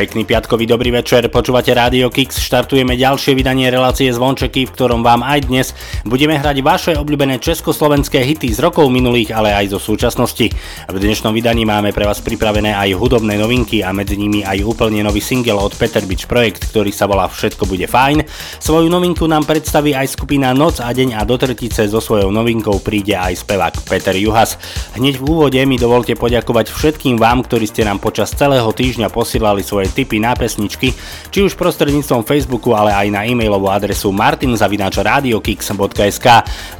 Pekný piatkový dobrý večer, počúvate Rádio Kix, štartujeme ďalšie vydanie relácie Zvončeky, v ktorom vám aj dnes budeme hrať vaše obľúbené československé hity z rokov minulých, ale aj zo súčasnosti. V dnešnom vydaní máme pre vás pripravené aj hudobné novinky a medzi nimi aj úplne nový single od Peter Beach Projekt, ktorý sa volá Všetko bude fajn. Svoju novinku nám predstaví aj skupina Noc a deň a do tretice so svojou novinkou príde aj spevák Peter Juhas. Hneď v úvode mi dovolte poďakovať všetkým vám, ktorí ste nám počas celého týždňa posielali svoje tipy na pesničky, či už prostredníctvom Facebooku, ale aj na e-mailovú adresu martinzavinačradiokix.sk.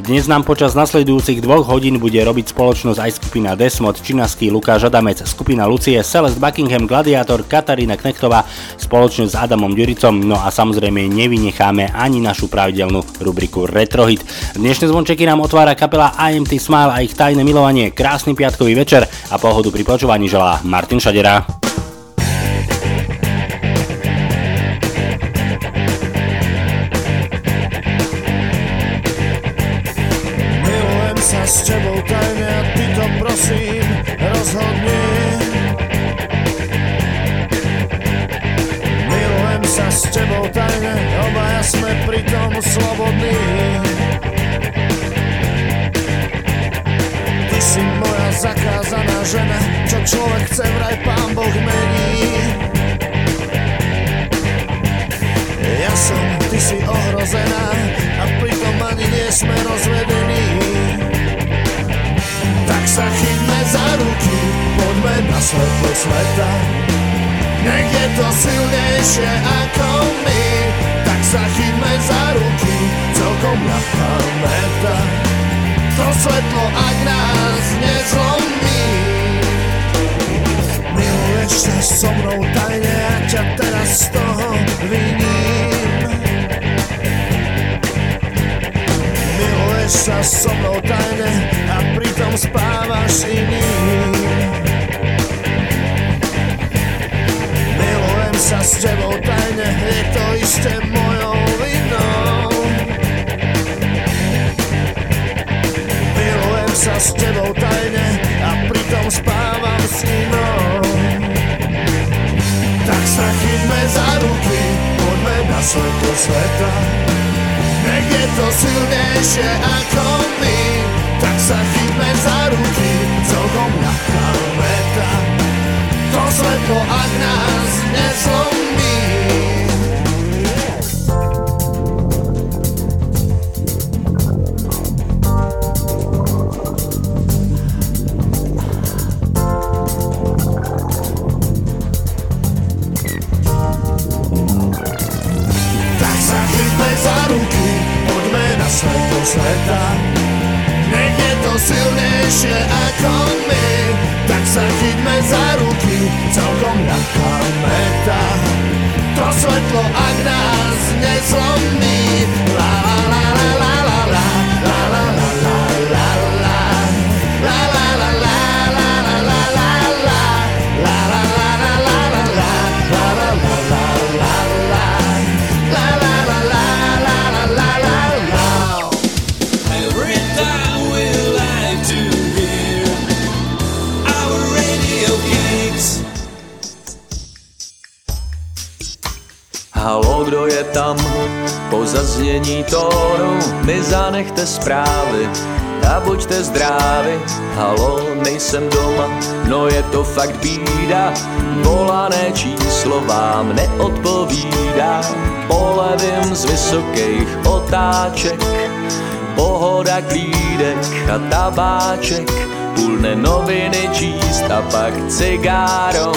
Dnes nám počas nasledujúcich dvoch hodín bude robiť spoločnosť aj skupina Desmod, Činaský, Lukáš Adamec, skupina Lucie, Celest Buckingham, Gladiator, Katarína Knechtová, spoločne s Adamom Ďuricom, no a samozrejme nevynecháme ani našu pravidelnú rubriku Retrohit. Dnešné zvončeky nám otvára kapela IMT Smile a ich tajné milovanie. Krásny piatkový večer a pohodu pri počúvaní želá Martin Šadera. Pritom slobodní Ty si moja zakázaná žena, čo človek chce vraj pán Boh mení Ja som, ty si ohrozená a pritom ani nie sme rozvedení. Tak sa chytme za ruky, poďme na svetlo sveta. Nech je to silnejšie ako my, sa chytme za ruky, celkom ľahká meta. To svetlo, ak nás nezlomí, Miluješ sa so mnou tajne a ťa teraz z toho viním Miluješ sa so mnou tajne a pritom spávaš iným sa s tebou tajne, je to isté mojou vinou. Milujem sa s tebou tajne a pritom spávam s inou. Tak sa chytme za ruky, poďme na svetlo sveta. Nech je to silnejšie ako my. Tak sa chytme za ruky, Svetlo, ak nás nezlomí zanechte zprávy. a buďte zdraví. Halo, nejsem doma, no je to fakt bída, volané číslo vám neodpovídá. Polevím z vysokých otáček, pohoda, klídek a tabáček, půlne noviny číst a pak cigárom,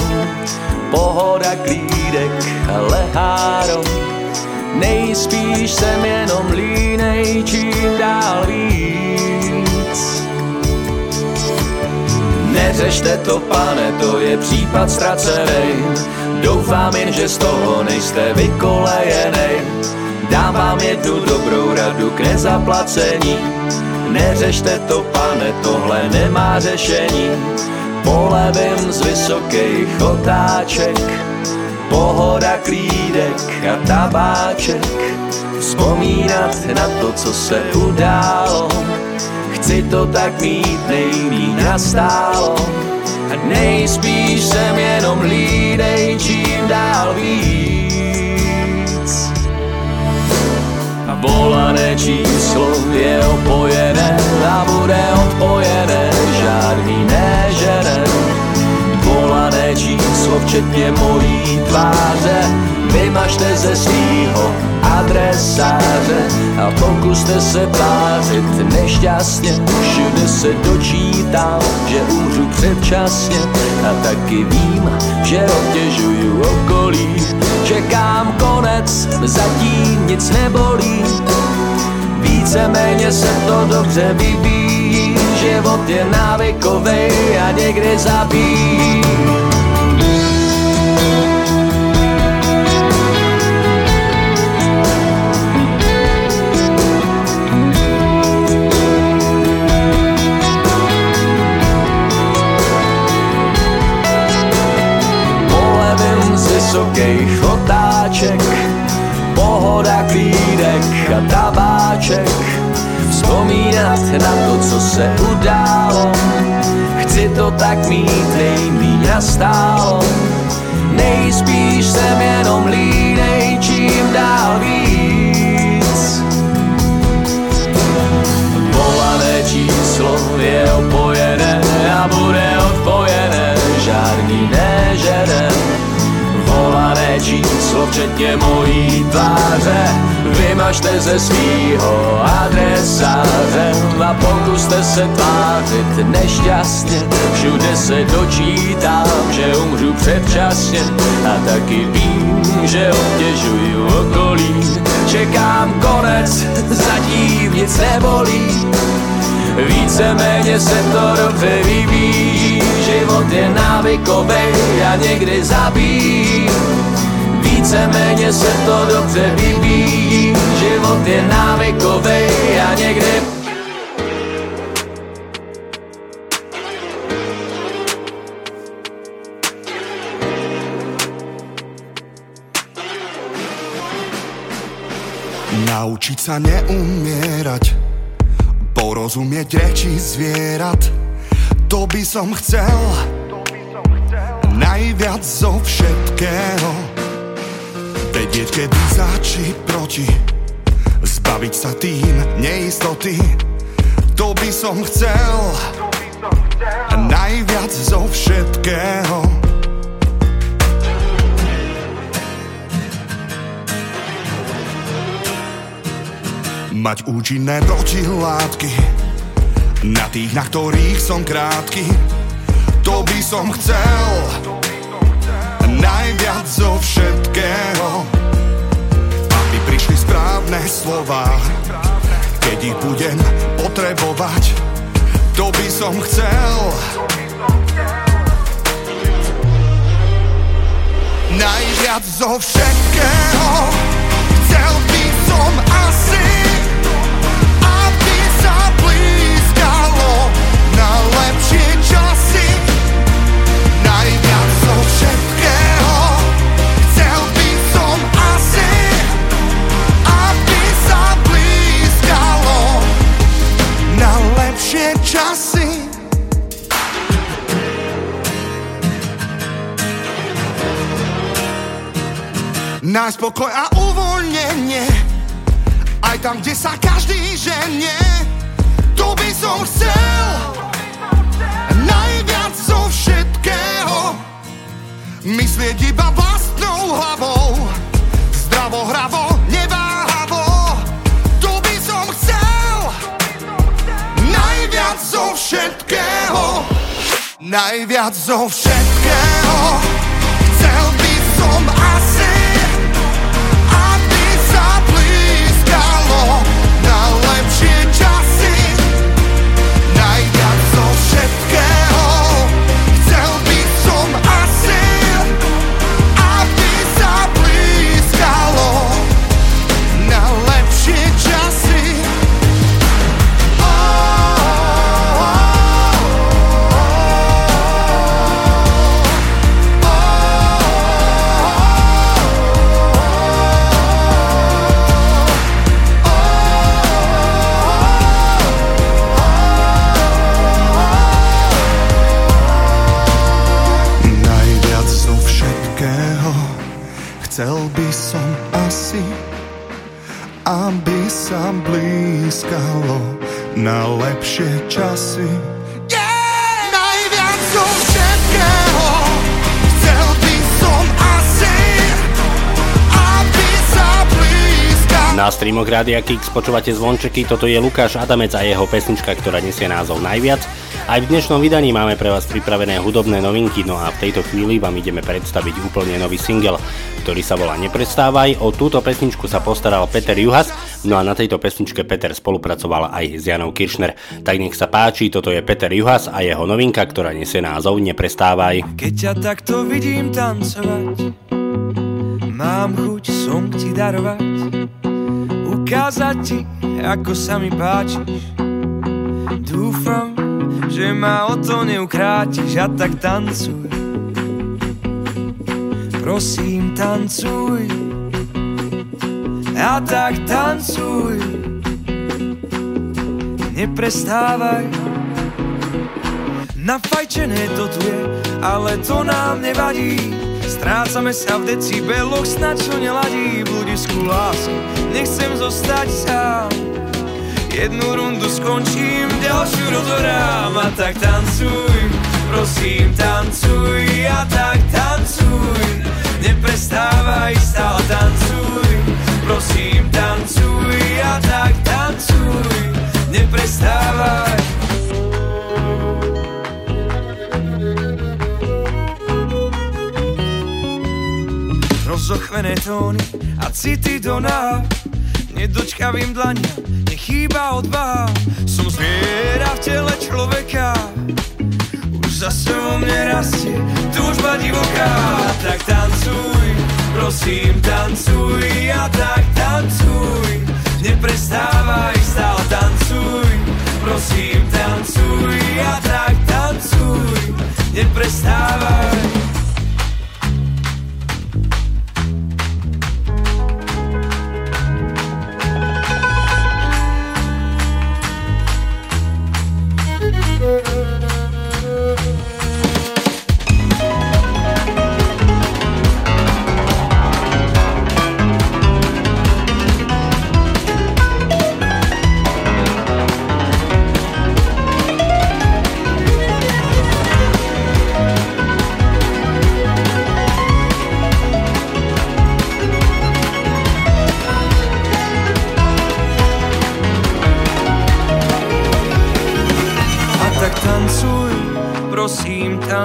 pohoda, klídek a lehárom. Nejspíš jsem jenom línej, čím dál víc. Neřešte to, pane, to je případ ztracený. Doufám jen, že z toho nejste vykolejenej. Dám vám jednu dobrou radu k nezaplacení. Neřešte to, pane, tohle nemá řešení. Polevím z vysokých otáček, pohoda, klídek a tabáček. Vzpomínat na to, co se událo, chci to tak mít nejmíň nastálo. A nejspíš jsem jenom lídej, čím dál víc. A volané číslo je opojené a bude odpojené, žádný nežene. Volané číslo včetně mojí tváře, vymažte ze svýho adresáře a pokuste se tvářit nešťastně. Všude se dočítám, že umřu předčasně a taky vím, že obtěžuju okolí. Čekám konec, zatím nic nebolí. Víceméně se to dobře vyvíjí, život je návykovej a někdy zabíjí. Polevím z vysokých otáček, pohoda, klídek a tabáček. Vzpomínat na to, co se událo, chci to tak mít nejmíň nastálo. Nejspíš jsem jenom línej, čím dál víc. Volané číslo je opojené a bude odpojené, žádný nežene. Volané číslo mojí tváře, vymažte ze svýho adresáře a pokuste se tvářit nešťastně. Všude se dočítám, že umřu předčasně a taky vím, že obtěžuju okolí. Čekám konec, zatím nic nebolí. Víceméně se to dobře vyvíjí, život je návykovej a někdy zabíjí. Víceméně se to dobře vyvíjí, život je návykovej a někdy Naučiť sa neumierať Porozumieť reči zvierat To by som chcel. Najviac zo všetkého. Vedieť, kedy za či proti. Zbaviť sa tým neistoty. To by som chcel. Najviac zo všetkého. Mať účinné protilátky Na tých, na ktorých som krátky To by som chcel. Najviac zo všetkého Aby prišli správne slova. Keď ich budem potrebovať To by som chcel. Najviac zo všetkého lepšie časy. Nájsť pokoj a uvoľnenie. Aj tam, kde sa každý ženie, to by som chcel najviac zo všetkého. Myslieť iba vlastnou hlavou. Zdravo, hravo, neváhavo všetkého. Najviac zo všetkého na lepšie časy. Yeah! Najviac zo všetkého chcel by som asi, aby sa blízkalo Na streamoch Rádia Kix počúvate zvončeky, toto je Lukáš Adamec a jeho pesnička, ktorá nesie názov Najviac. Aj v dnešnom vydaní máme pre vás pripravené hudobné novinky, no a v tejto chvíli vám ideme predstaviť úplne nový single, ktorý sa volá Neprestávaj. O túto pesničku sa postaral Peter Juhas, no a na tejto pesničke Peter spolupracoval aj s Janou Kiršner. Tak nech sa páči, toto je Peter Juhas a jeho novinka, ktorá nesie názov Neprestávaj. Keď ťa takto vidím tancovať Mám chuť som ti darovať Ukázať ti, ako sa mi páčiš Dúfam, že ma o to neukrátiš A tak tancuj. Prosím, tancuj. A tak tancuj. Neprestávaj. Nafajčené to tu je, ale to nám nevadí. Strácame sa v decibeloch, snad čo neladí. Bludisku lásky, nechcem zostať sám Jednu rundu skončím, ďalšiu rozorám A tak tancuj, prosím tancuj A tak tancuj, neprestávaj, stále tancuj. Prosím tancuj, a tak tancuj. Neprestávaj. Rozochvené tóny a city do nás. Nedočkavým dlaniam nechýba odvaha, som zviera v tele človeka. Už zase vo mne rastie túžba divoká. Tak tancuj, prosím tancuj, a tak tancuj. Neprestávaj, stále tancuj, prosím tancuj, a tak tancuj. Neprestávaj.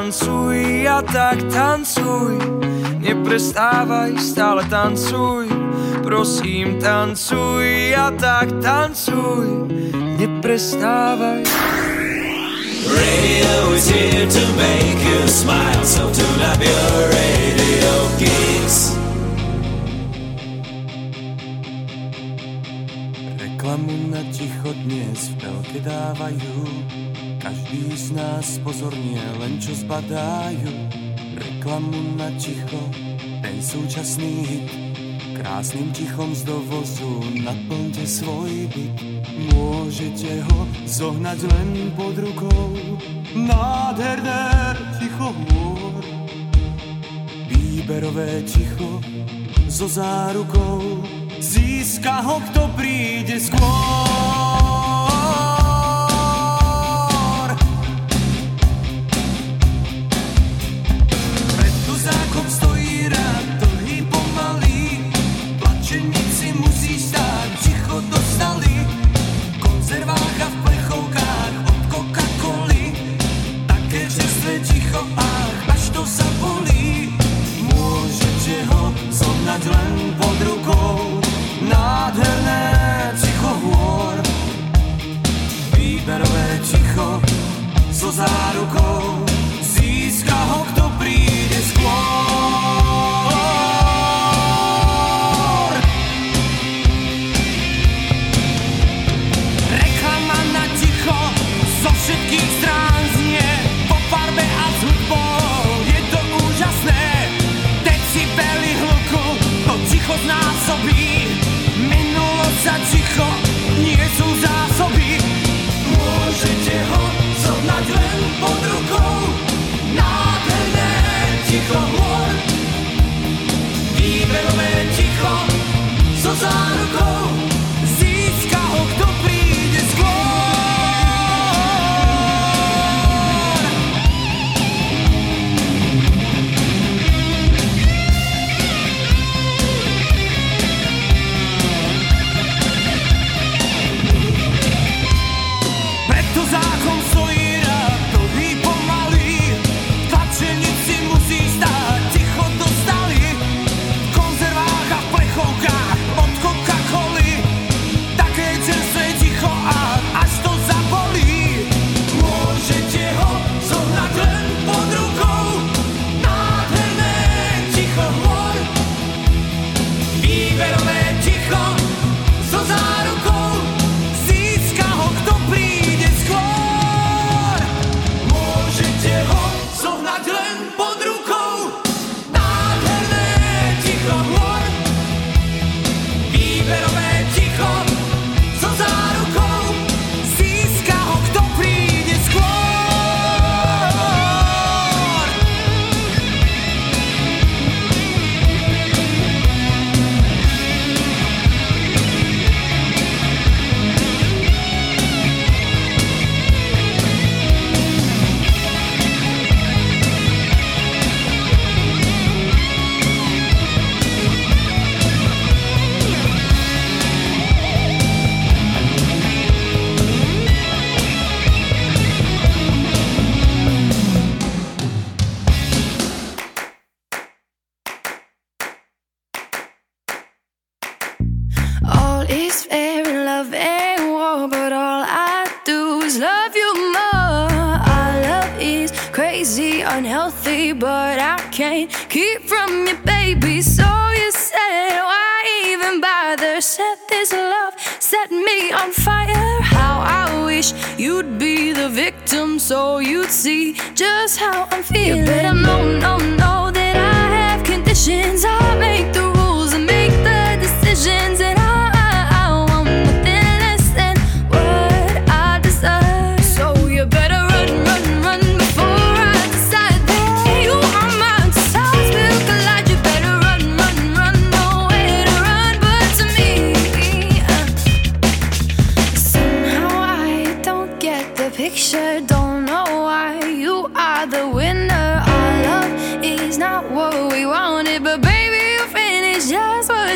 Tancuj, a tak tancuj, neprestávaj, stále tancuj, prosím tancuj, a tak tancuj, neprestávaj. Radio is here to make you smile, so tune up your radio geeks. Reklamu na ticho dnes v dávajú Každý z nás pozorne len čo zbadajú. Reklamu na ticho, ten súčasný hit. Krásnym tichom z dovozu naplňte svoj byt. Môžete ho zohnať len pod rukou. Nádherné ticho hôr. Výberové ticho so zárukou. Získa ho, kto príde skôr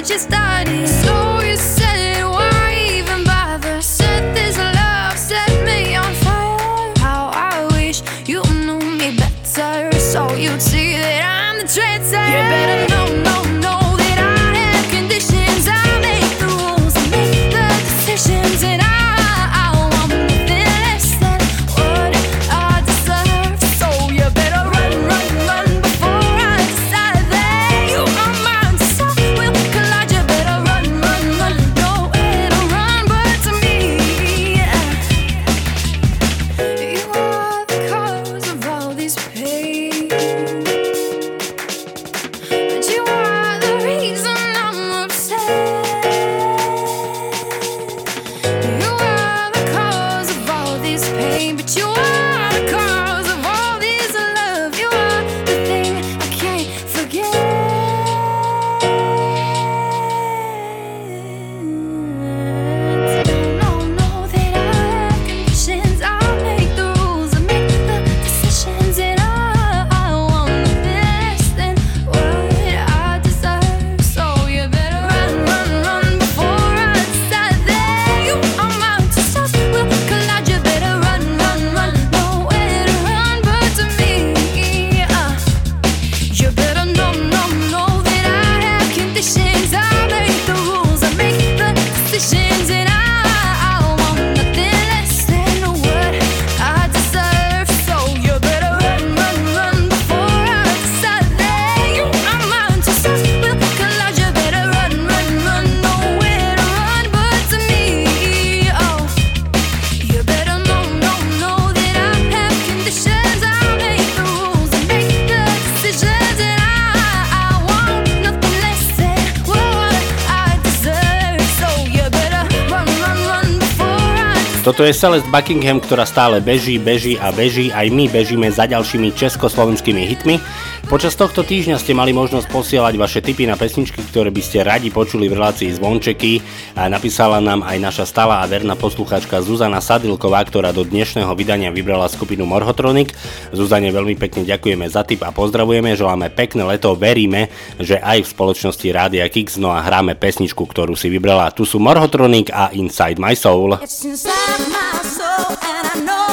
just started. So Toto je Celeste Buckingham, ktorá stále beží, beží a beží, aj my bežíme za ďalšími československými hitmi. Počas tohto týždňa ste mali možnosť posielať vaše tipy na pesničky, ktoré by ste radi počuli v relácii Zvončeky. A napísala nám aj naša stála a verná poslucháčka Zuzana Sadilková, ktorá do dnešného vydania vybrala skupinu Morhotronic. Zuzane veľmi pekne ďakujeme za tip a pozdravujeme, želáme pekné leto, veríme, že aj v spoločnosti Rádia Kix, no a hráme pesničku, ktorú si vybrala. Tu sú Morhotronic a Inside My Soul. It's inside my soul and I know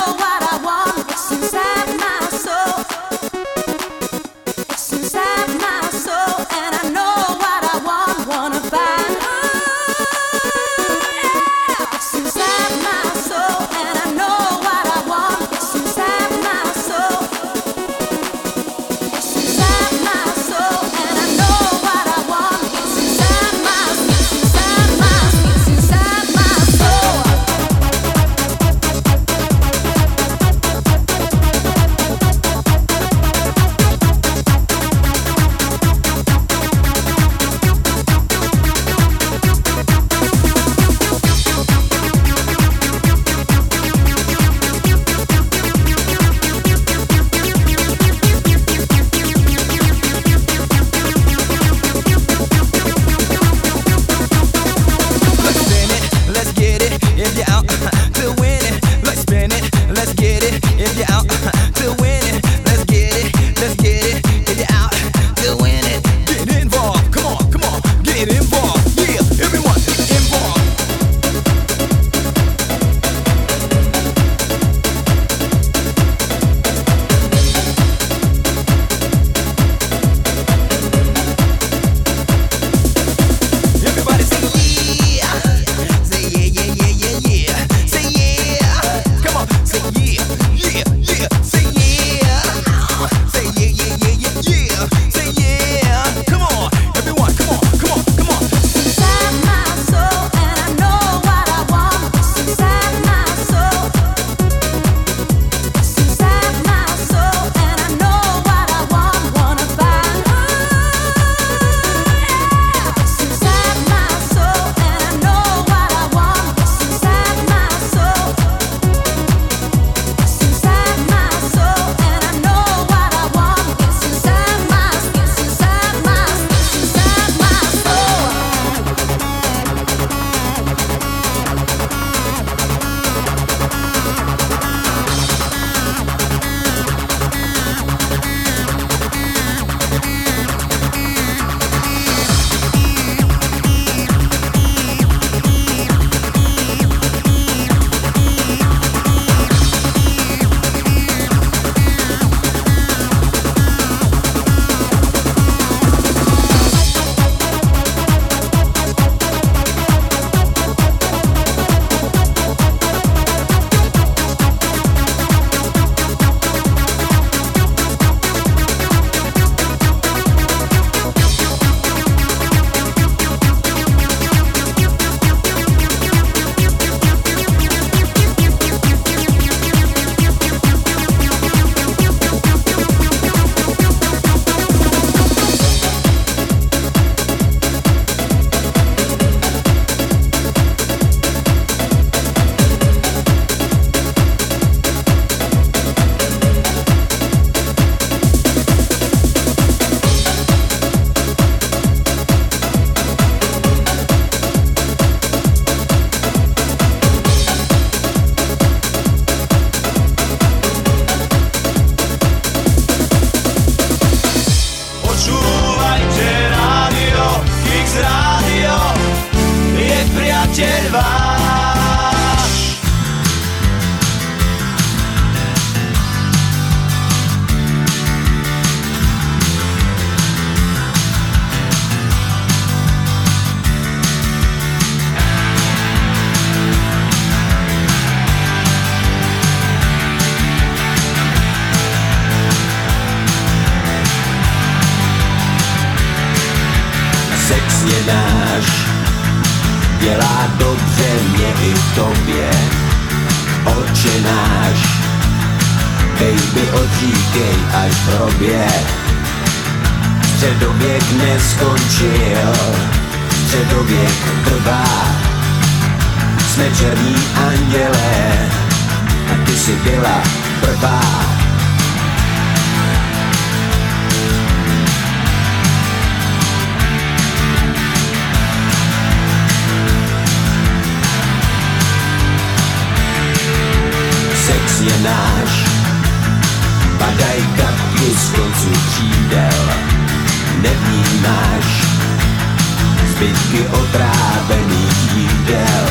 zbytky otrávených jídel.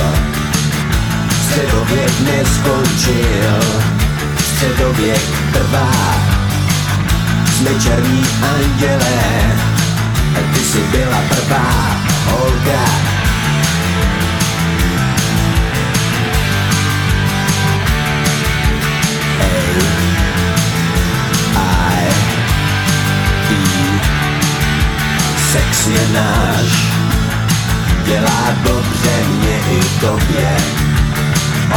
Středověk neskončil, středověk trvá. Jsme černí andělé, ty jsi byla prvá holka. Sex je náš, dělá dobře mě i tobě.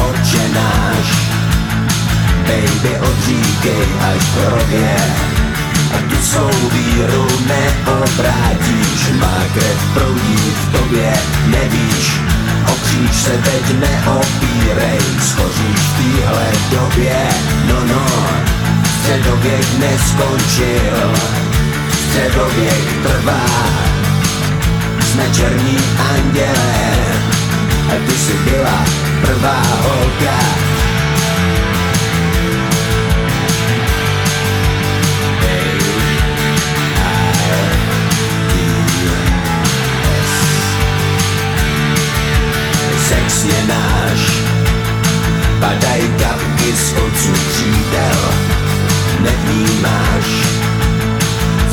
Oče náš, baby odříkej až rově. A tu svou víru neobrátíš, má krev proudí v tobě, nevíš, o se teď neopírej, schoříš v téhle době, no no, středověk neskončil, středověk trvá. Jsme černí andělé a ty jsi byla prvá holka. Sex je náš, padaj kapky z koncu křídel, nevnímáš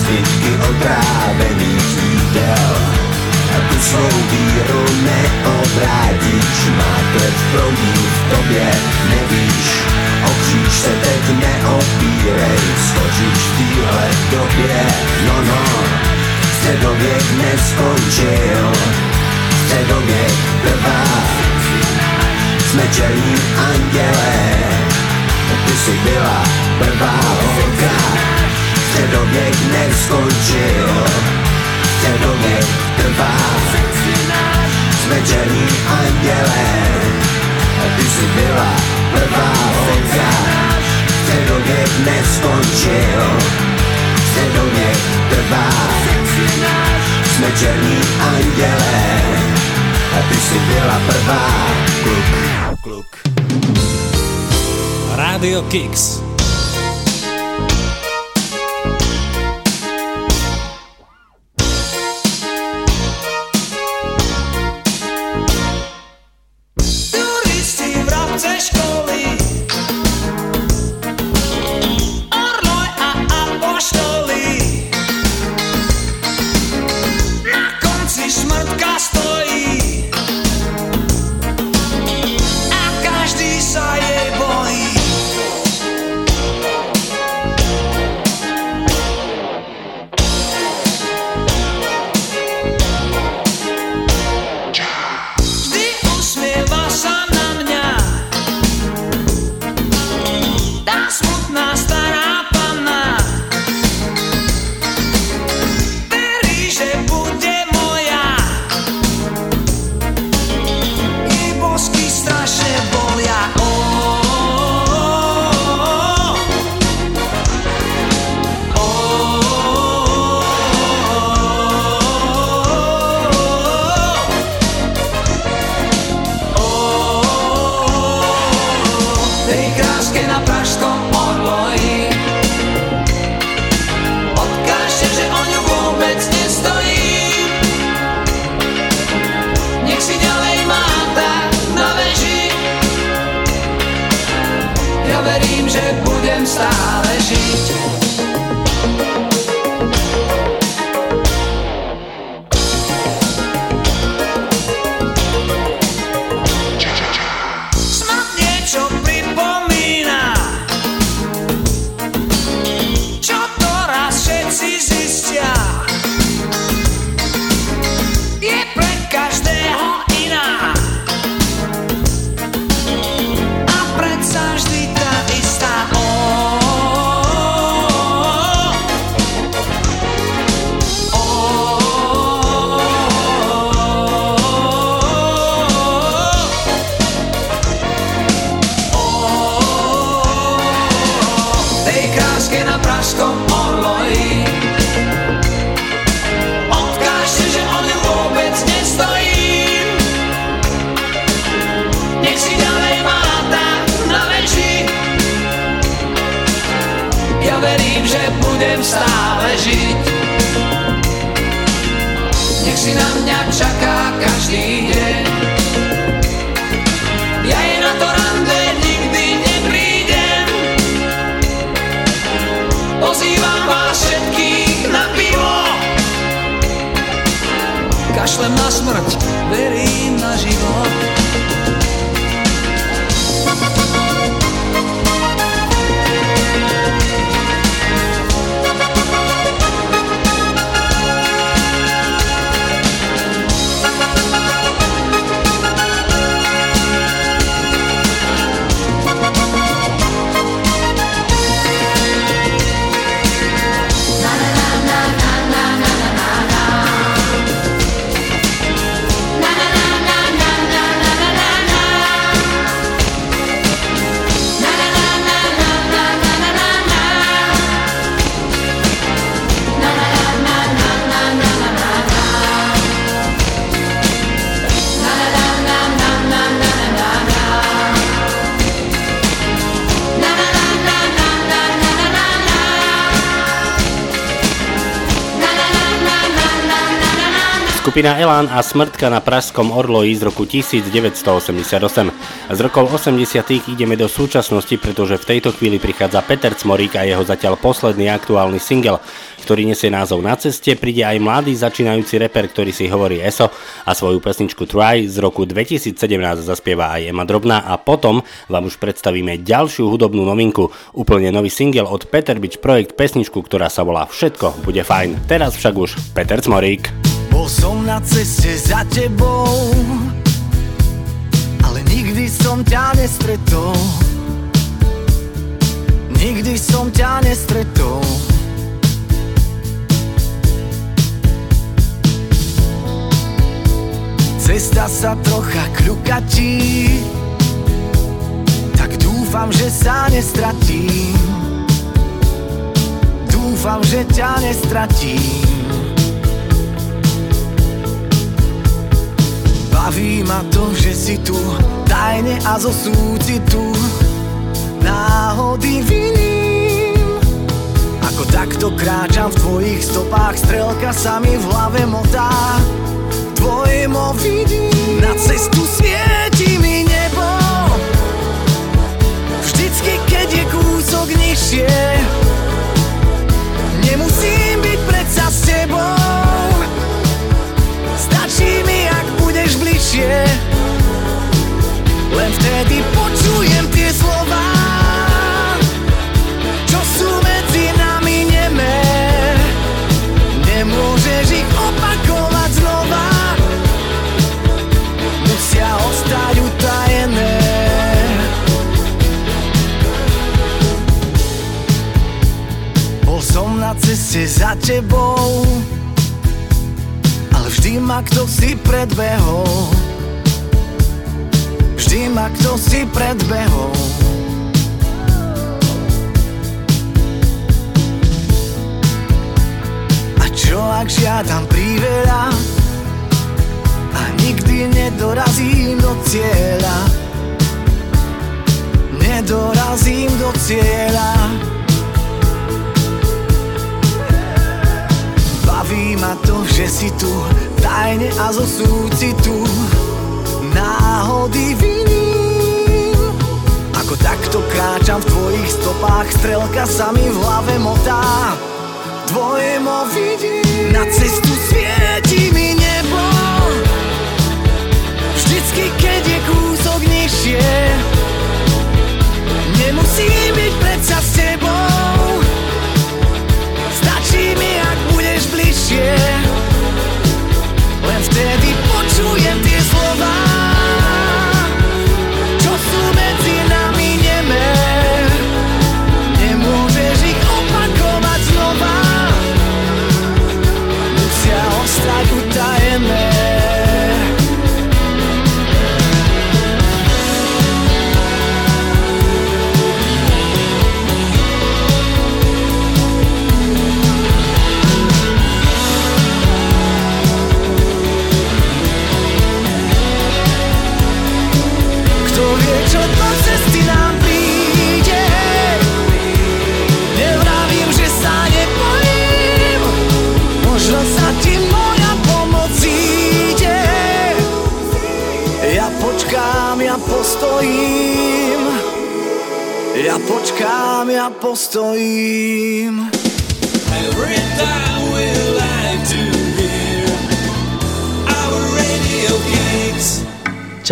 zbytky otrávených jídel. A tu svou víru neobrátíš, má krev proudí v tobě, nevíš, o kříž se teď neopírej, skočíš v téhle době, no no, středověk neskončil, středověk trvá, jsme černí andělé, ty jsi byla prvá holka, středověk neskončil, středověk trvá. Jsme černí andělé, ty jsi byla prvá holka. Středověk neskončil, středověk trvá. Jsme černí andělé, ty jsi byla prvá kluk, kluk. Radio Kicks. Skupina Elán a Smrtka na Pražskom Orloji z roku 1988. Z rokov 80 ideme do súčasnosti, pretože v tejto chvíli prichádza Peter Cmorík a jeho zatiaľ posledný aktuálny single, ktorý nesie názov Na ceste, príde aj mladý začínajúci reper, ktorý si hovorí ESO a svoju pesničku Try z roku 2017 zaspieva aj Ema Drobná a potom vám už predstavíme ďalšiu hudobnú novinku, úplne nový single od Peter Beach Projekt pesničku, ktorá sa volá Všetko bude fajn. Teraz však už Peter Cmorík. Bol som na ceste za tebou Ale nikdy som ťa nestretol. Nikdy som ťa nestretol. Cesta sa trocha kľukatí Tak dúfam, že sa nestratím. Dúfam, že ťa nestratím Baví ma to, že si tu Tajne a zo súcitu. Náhody viním. Ako takto kráčam v tvojich stopách Strelka sa mi v hlave motá. Tvoje mo vidím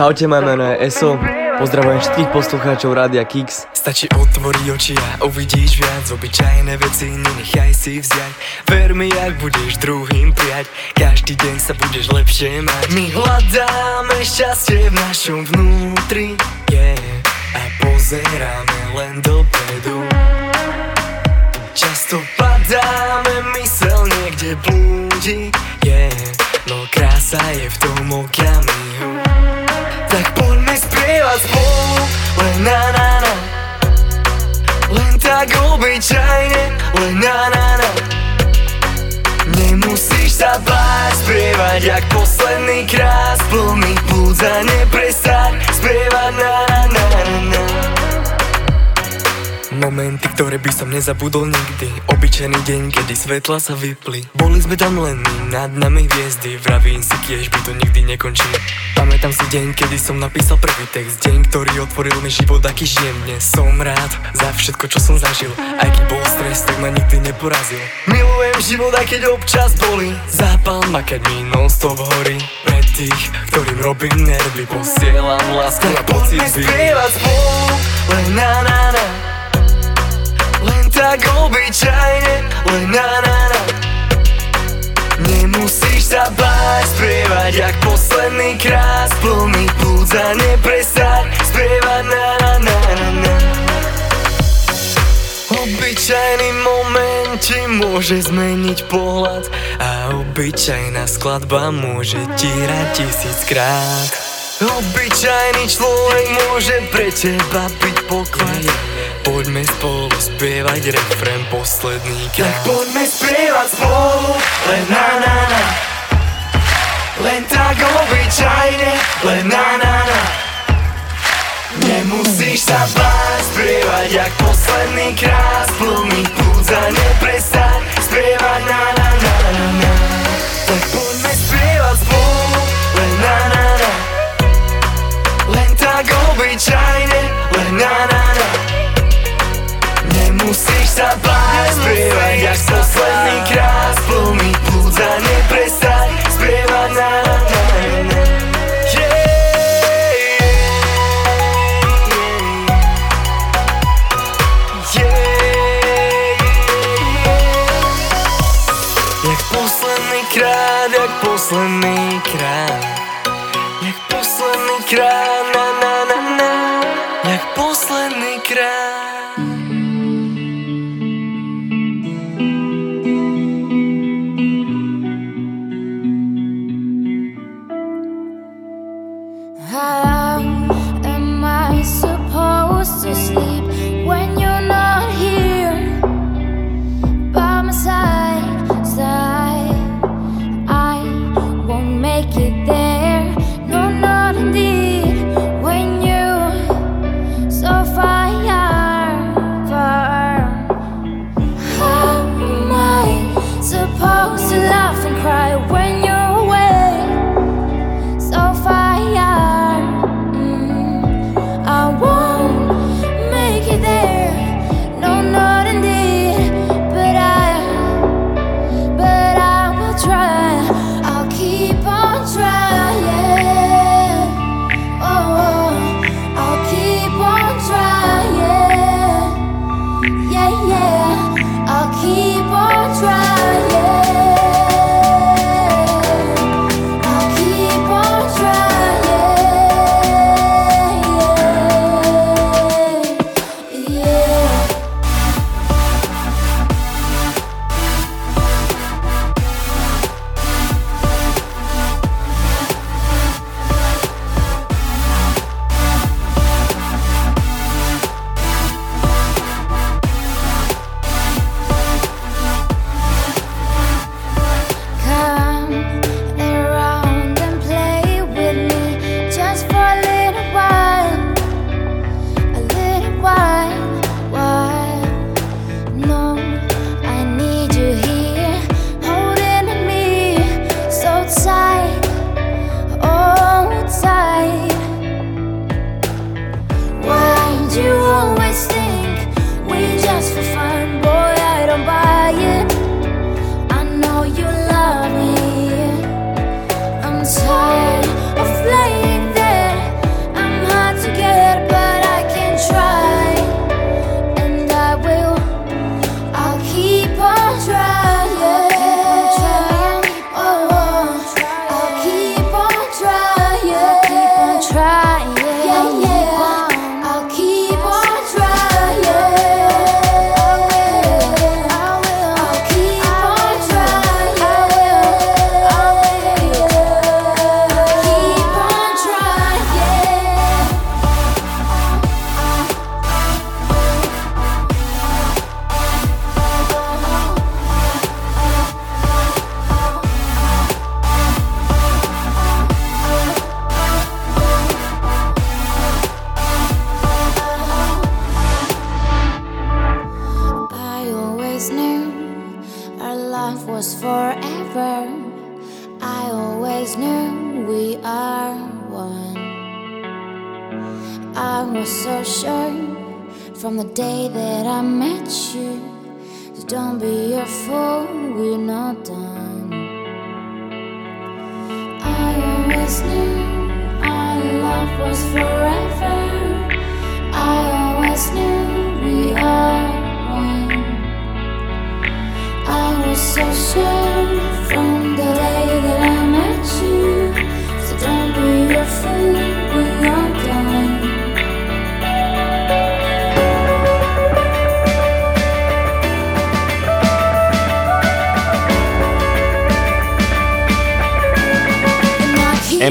Čaute, moje meno je Eso. Pozdravujem všetkých poslucháčov Rádia Kix. Stačí otvoriť oči a uvidíš viac Obyčajné veci nenechaj si vziať Ver mi, ak budeš druhým prijať Každý deň sa budeš lepšie mať My hľadáme šťastie v našom vnútri yeah. A pozeráme len dopredu Často padáme, mysel niekde blúdi yeah. No krása je v tom okamihu obyčajne Len na na na. Nemusíš sa báť Spievať jak posledný krát Plný plúdza Momenty, ktoré by som nezabudol nikdy. Obyčajný deň, kedy svetla sa vypli. Boli sme tam len my, nad nami hviezdy. Vravím si tiež by to nikdy nekončí Pamätám si deň, kedy som napísal prvý text. Deň, ktorý otvoril mi život, aký žijem dnes. Som rád za všetko, čo som zažil. Aj keď bol stres, tak ma nikdy neporazil. Milujem život, aj keď občas boli. Zápal ma, keď mi non-stop horí. Pre tých, ktorým robím nervy Posielam lásku a pocit spievať spolu Len na na na tak obyčajne, len na na na. Nemusíš sa báť spievať jak posledný krát Plný plúdza neprestaň spievať na na na na na. Obyčajný moment ti môže zmeniť pohľad A obyčajná skladba môže ti hrať tisíckrát. Obyčajný človek môže pre teba byť poklad Poďme spolu spievať refrén posledný krát. Tak poďme spievať spolu, len na na na. Len tak obyčajne, len na na na. Nemusíš sa báť spievať jak posledný krát Plný plúdza neprestaň spievať na na na na na. Tak poďme spievať spolu, len na na na. Len tak obyčajne, len na na na Nemusíš sa báť spievať jak posledný krát Plný plúdza neprestaň. spievať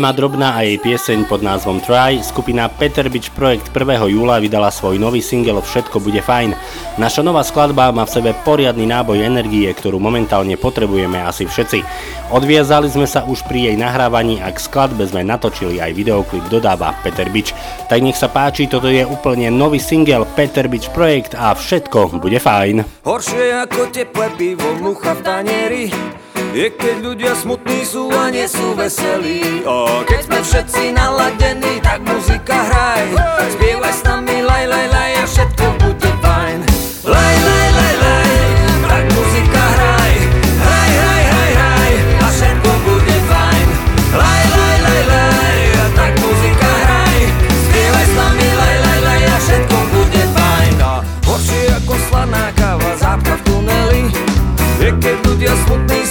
Ema Drobná a jej pieseň pod názvom Try, skupina Peter Beach Projekt 1. júla vydala svoj nový single Všetko bude fajn. Naša nová skladba má v sebe poriadny náboj energie, ktorú momentálne potrebujeme asi všetci. Odviazali sme sa už pri jej nahrávaní a k skladbe sme natočili aj videoklip, dodáva Peter Beach. Tak nech sa páči, toto je úplne nový single Peter Beach Projekt a všetko bude fajn. Horšie ako teplé pivo, mucha v tanieri Je keď ľudia smutní sú a nie sú veselí. A keď sme všetci naladení, tak muzika hraj. Spievaj s nami, laj, laj, laj a všetko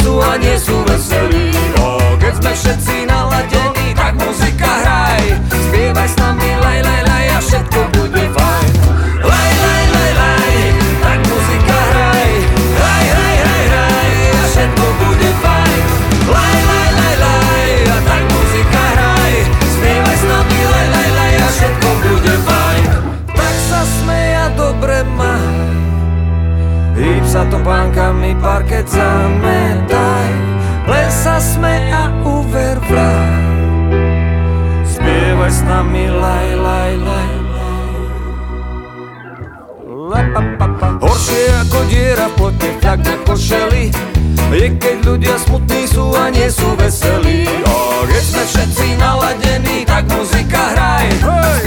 sú a nie sú veselí O, keď sme všetci naladení, tak muzika hraj Spievaj s nami, laj, laj, laj a všetko bude fajn Laj, laj, tak muzika hraj Hraj, hraj, hraj, a všetko bude fajn Laj, laj, laj, laj a hraj Spievaj s nami, laj, a všetko bude fajn Tak sa smeja dobre má Hýb sa to pánkami, parket zametaj nami, laj, laj, laj, Horšie ako diera v plote, tak na košeli. Je keď ľudia smutní sú a nie sú veselí O, keď sme všetci naladení, tak muzika hraj Spievaj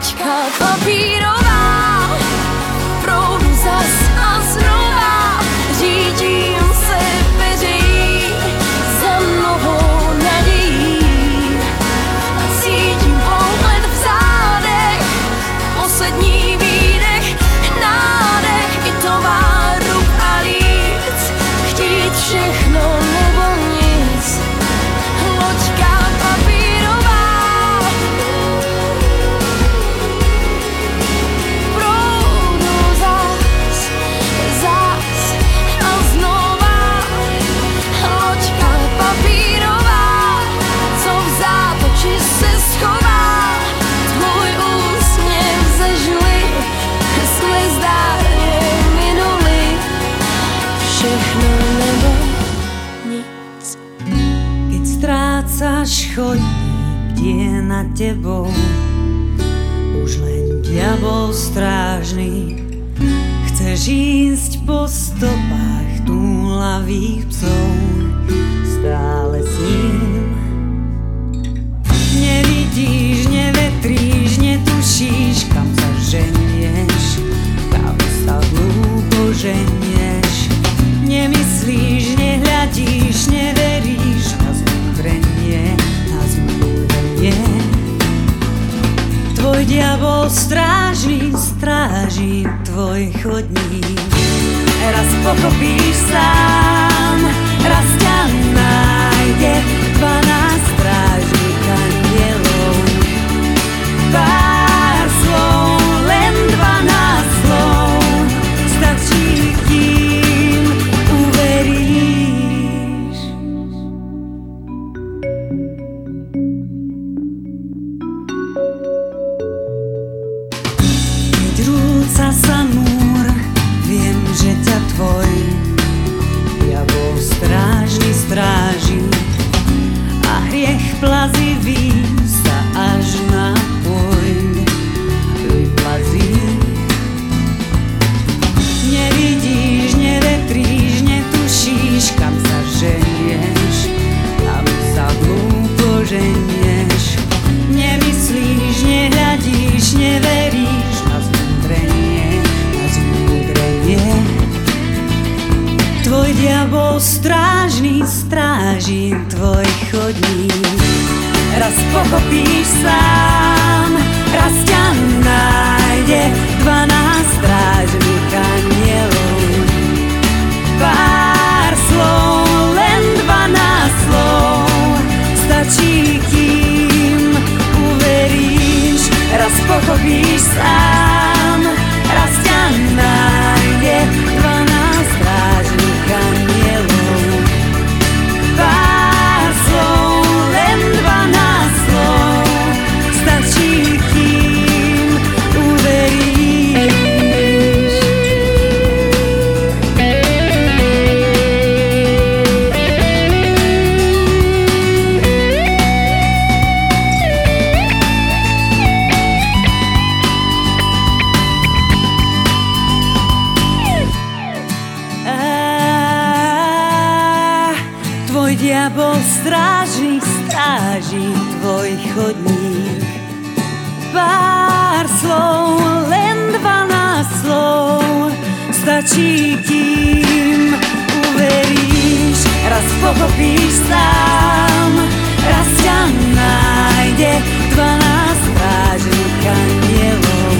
Watch her compete over tebou. Už len diabol strážny Chceš ísť po stopách túlavých. stráži tvoj chodník. Raz pochopíš sám, raz ťa nájde stačí, kým uveríš, raz pochopíš sám, raz ťa nájde dvanásť strážnych anielov.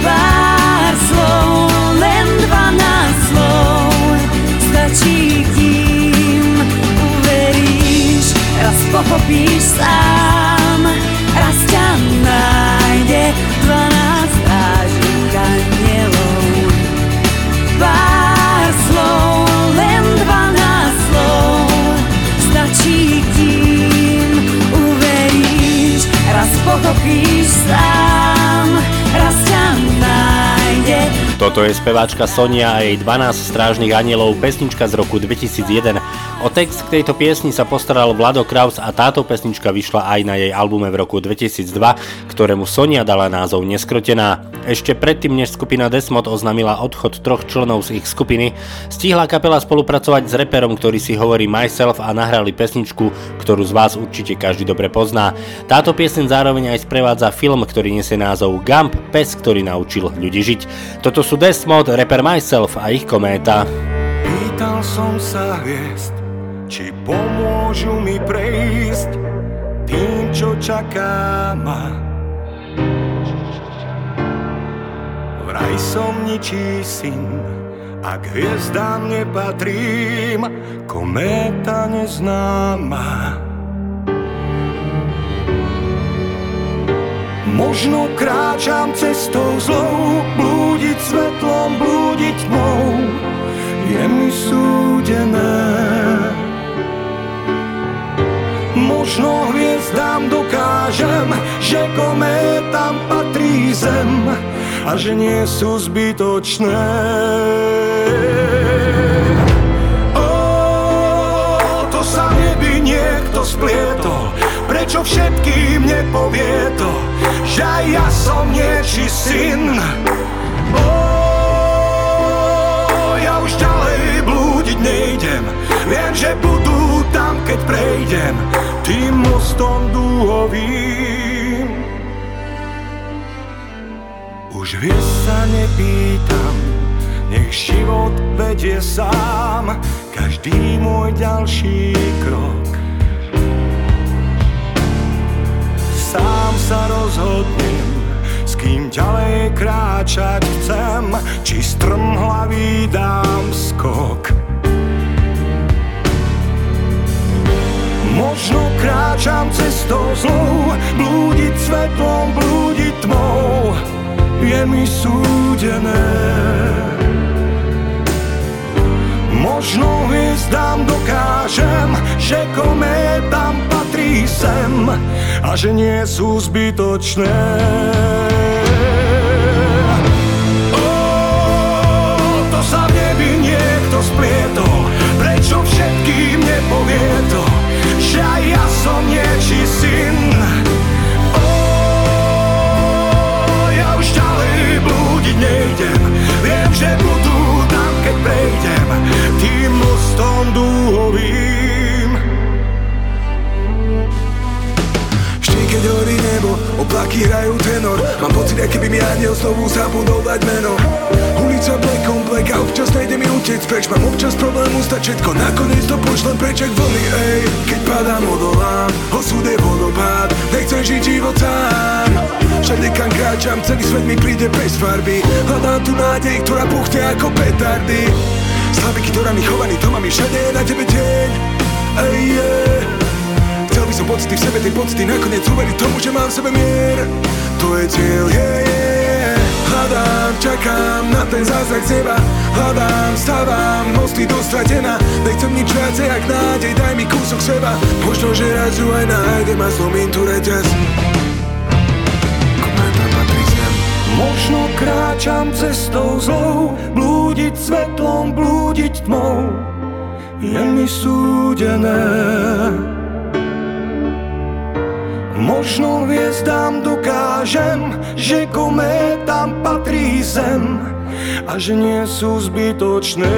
Pár slov, len dvanásť slov, stačí, kým uveríš, raz pochopíš sám, pochopíš sám, raz ťa nájde Toto je speváčka Sonia a jej 12 strážnych anielov, pesnička z roku 2001. O text k tejto piesni sa postaral Vlado Kraus a táto pesnička vyšla aj na jej albume v roku 2002, ktorému Sonia dala názov Neskrotená. Ešte predtým, než skupina Desmod oznámila odchod troch členov z ich skupiny, stihla kapela spolupracovať s reperom, ktorý si hovorí Myself a nahrali pesničku, ktorú z vás určite každý dobre pozná. Táto pieseň zároveň aj sprevádza film, ktorý nesie názov Gump, pes, ktorý naučil ľudí žiť. Toto sú Desmod, rapper Myself a ich kométa. Pýtal som sa hviezd, či pomôžu mi prejsť tým, čo čaká ma. Vraj som ničí syn, a k hviezdám nepatrím, kométa neznáma. Možno kráčam cestou zlou, blúdiť svetlom, blúdiť tmou, je mi súdené. Možno hviezdám dokážem, že kométam patrí zem a že nie sú zbytočné. Ó, to sa v nebi niekto splietol, prečo všetkým nepovie to, že aj ja som nieči syn. Ó, ja už ďalej blúdiť nejdem, viem, že budú keď prejdem tým mostom dúhovým. Už vieš sa nepýtam, nech život vedie sám každý môj ďalší krok. Sám sa rozhodnem, s kým ďalej kráčať chcem, či strmhlavý dám skok. Možno kráčam cestou zlou, blúdiť svetlom, blúdiť tmou, je mi súdené. Možno hviezdám dokážem, že kométam patrí sem a že nie sú zbytočné. Ó, to sa v nebi niekto splietol, prečo všetkým nepovie to, nejdem, viem, že budú tam, keď prejdem tým mostom dúhovým. Keď horí nebo, oblaky hrajú tenor. Mám pocit, aký by mi aniel znovu zabudol dať meno Ulica black a občas nejde mi utiec preč. Mám občas problém ustať všetko, nakoniec to pošlem preč jak vlny, ej Keď padám, odolám, osud je vodopád Nechcem žiť život sám. Všade kam kráčam, celý svet mi príde bez farby. Hľadám tu nádej, ktorá puchne ako petardy. Slaviky, ktorá mi chovaný, to mám všade na tebe deň. Ej, yeah. By som pocity v sebe, tie pocity nakoniec uveriť tomu, že mám v sebe mier. To je cieľ, yeah, yeah Hľadám, čakám na ten zázrak z neba. Hľadám, stávam, mosty dostratená Nechcem nič viacej, jak nádej, daj mi kúsok seba. Možno, že raz ju aj nájdem a zlomím tu reťaz. Možno kráčam cestou zlou, blúdiť svetlom, blúdiť tmou, je mi súdené. Možno hviezdám dokážem, že kométam patrí zem a že nie sú zbytočné.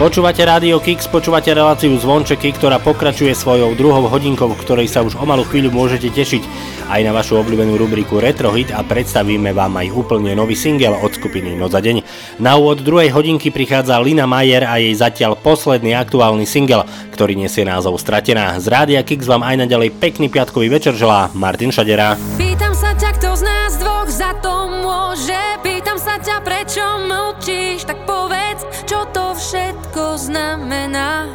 Počúvate Rádio Kix, počúvate reláciu Zvončeky, ktorá pokračuje svojou druhou hodinkou, ktorej sa už o malú chvíľu môžete tešiť aj na vašu obľúbenú rubriku Retro Hit a predstavíme vám aj úplne nový single od skupiny Noc za deň. Na úvod druhej hodinky prichádza Lina Majer a jej zatiaľ posledný aktuálny single, ktorý nesie názov Stratená. Z Rádia Kix vám aj naďalej pekný piatkový večer želá Martin Šadera. Pýtam sa ťa, kto z nás dvoch za to môže Pýtam sa ťa, prečo mlčíš Tak všetko znamená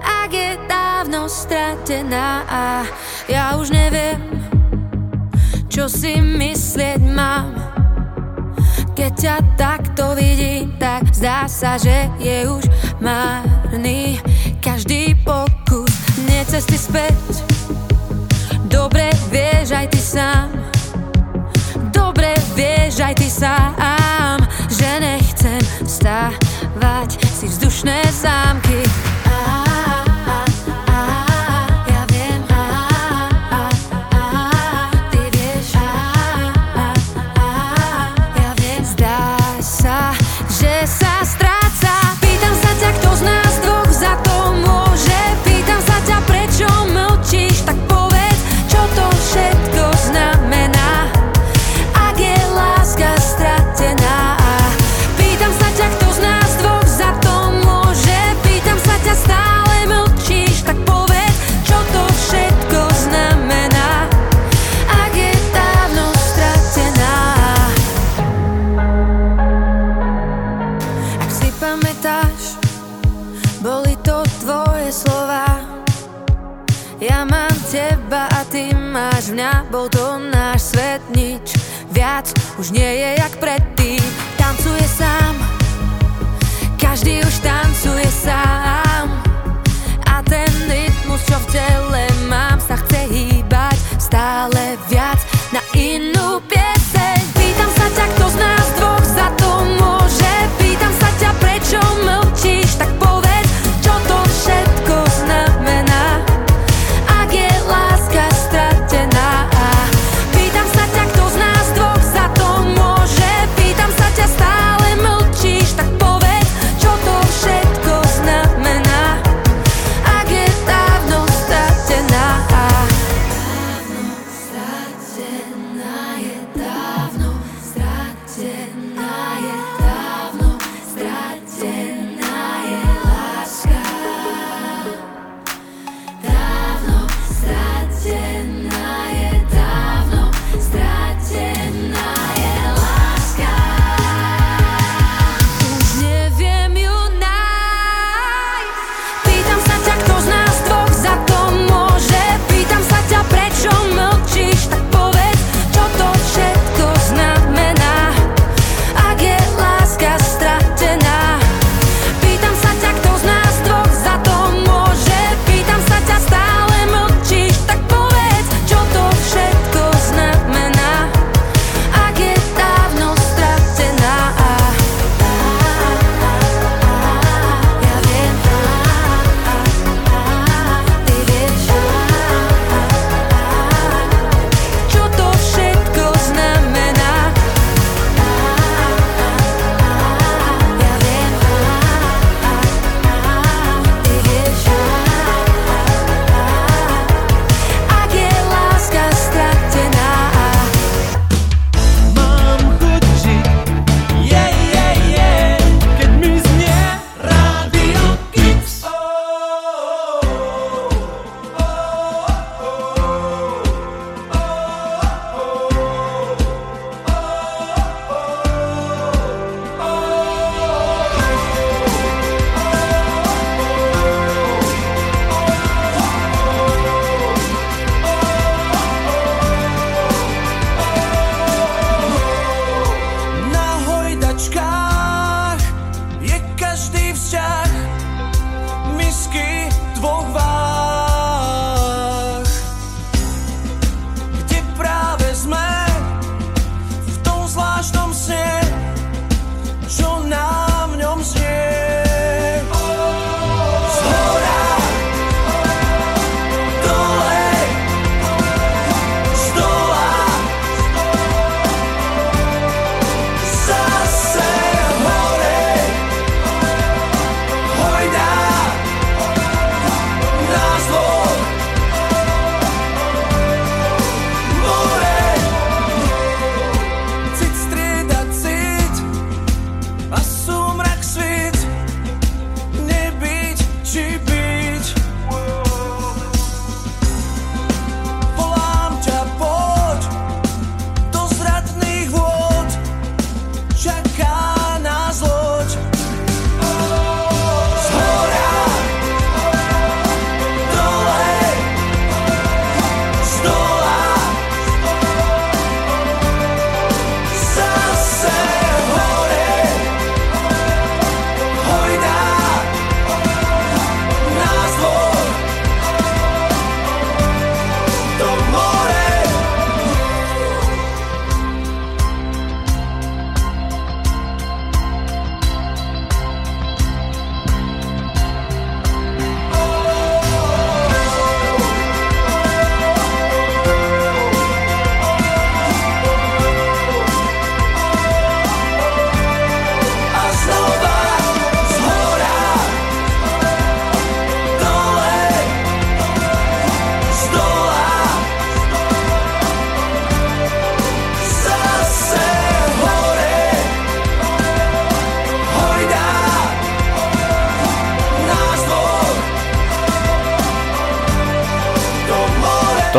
Ak je dávno stratená. A ja už neviem Čo si myslieť mám. Keď ťa takto vidím, tak zdá sa, že je už márny Každý pokus, nie cesty späť. Dobre vieš aj ty sám. Dobre vieš aj ty sám Že nechcem stávať si vzdušné zámky Bol to náš svet, nič viac Už nie je jak predtým. Tancuje sám Každý už tancuje sám. A ten rytmus, čo v tele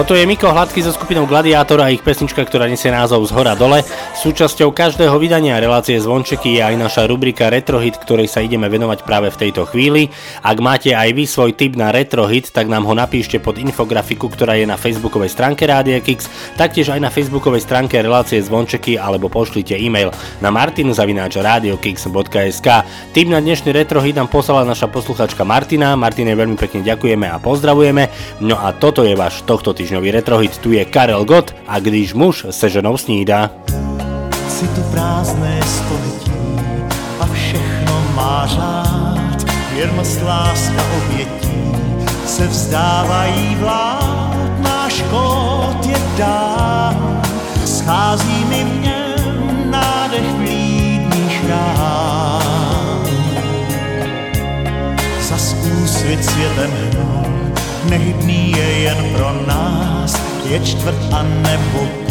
Toto je Miko Hladký so skupinou Gladiátor a ich pesnička, ktorá nesie názov Z hora dole. Súčasťou každého vydania relácie Zvončeky je aj naša rubrika Retrohit, ktorej sa ideme venovať práve v tejto chvíli. Ak máte aj vy svoj tip na Retrohit, tak nám ho napíšte pod infografiku, ktorá je na facebookovej stránke Rádia Kix, taktiež aj na facebookovej stránke relácie Zvončeky alebo pošlite e-mail na martinzavináčradiokix.sk. Tip na dnešný Retrohit nám poslala naša posluchačka Martina. Martine veľmi pekne ďakujeme a pozdravujeme. No a toto je váš tohto týždňový retrohit, tu je Karel Gott a když muž se ženou snídá. Si tu prázdné století a všechno má řád, věrnost, láska, obětí se vzdávají vlád, náš kód je dán, schází mi v něm nádech vlídných rán. Zas úsvit světem hnul, Nehybný je jen pro nás, je čtvrt a nebo.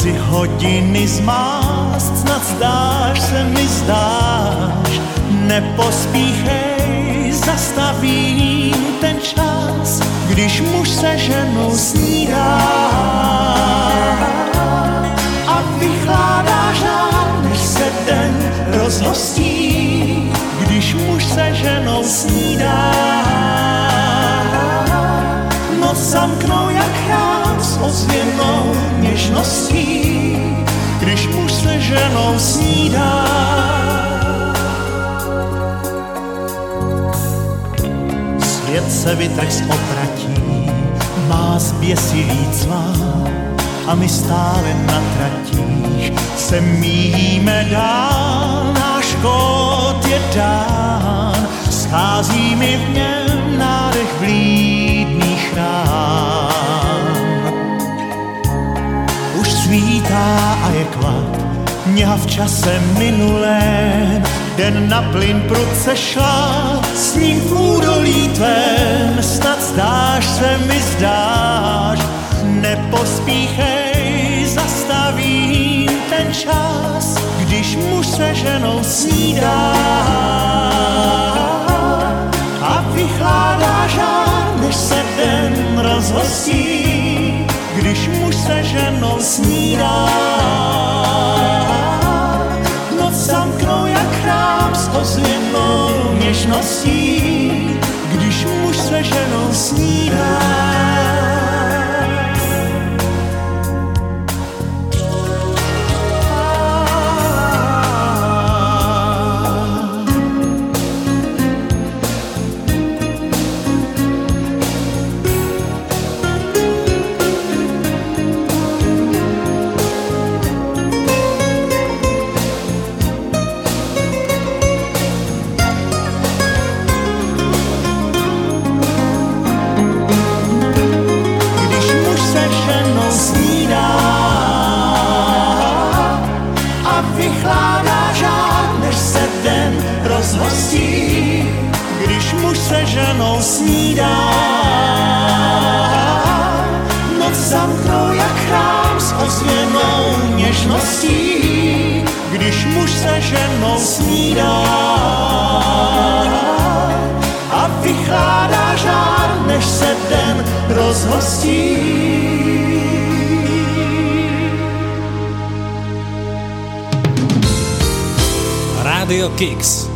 Chci hodiny zmást, snad zdáš se mi zdáš. Nepospíchej, zastavím ten čas, když muž se ženou snídá. A vychládá žár, než se den rozhostí, když muž se ženou snídá noc zamknou jak chrám ozvěnou něžností, když muž se ženou snídá. Svět se vytrh z opratí, má zběsilý cvál a my stále na tratích se míjíme dál, náš kód je dán, schází mi v něm nádech vlídných rán. Svítá a je klad, mňa v čase minulém, den na plyn prudce šla, s ním v údolí tvém, snad zdáš se mi zdáš, nepospíchej, zastavím ten čas, když muž se ženou snídá. A vychládá žár, než se den rozhostí, se ženou snídá. Noc zamknou jak chrám s ozvěnou něžností, když muž se ženou snídá. Rádio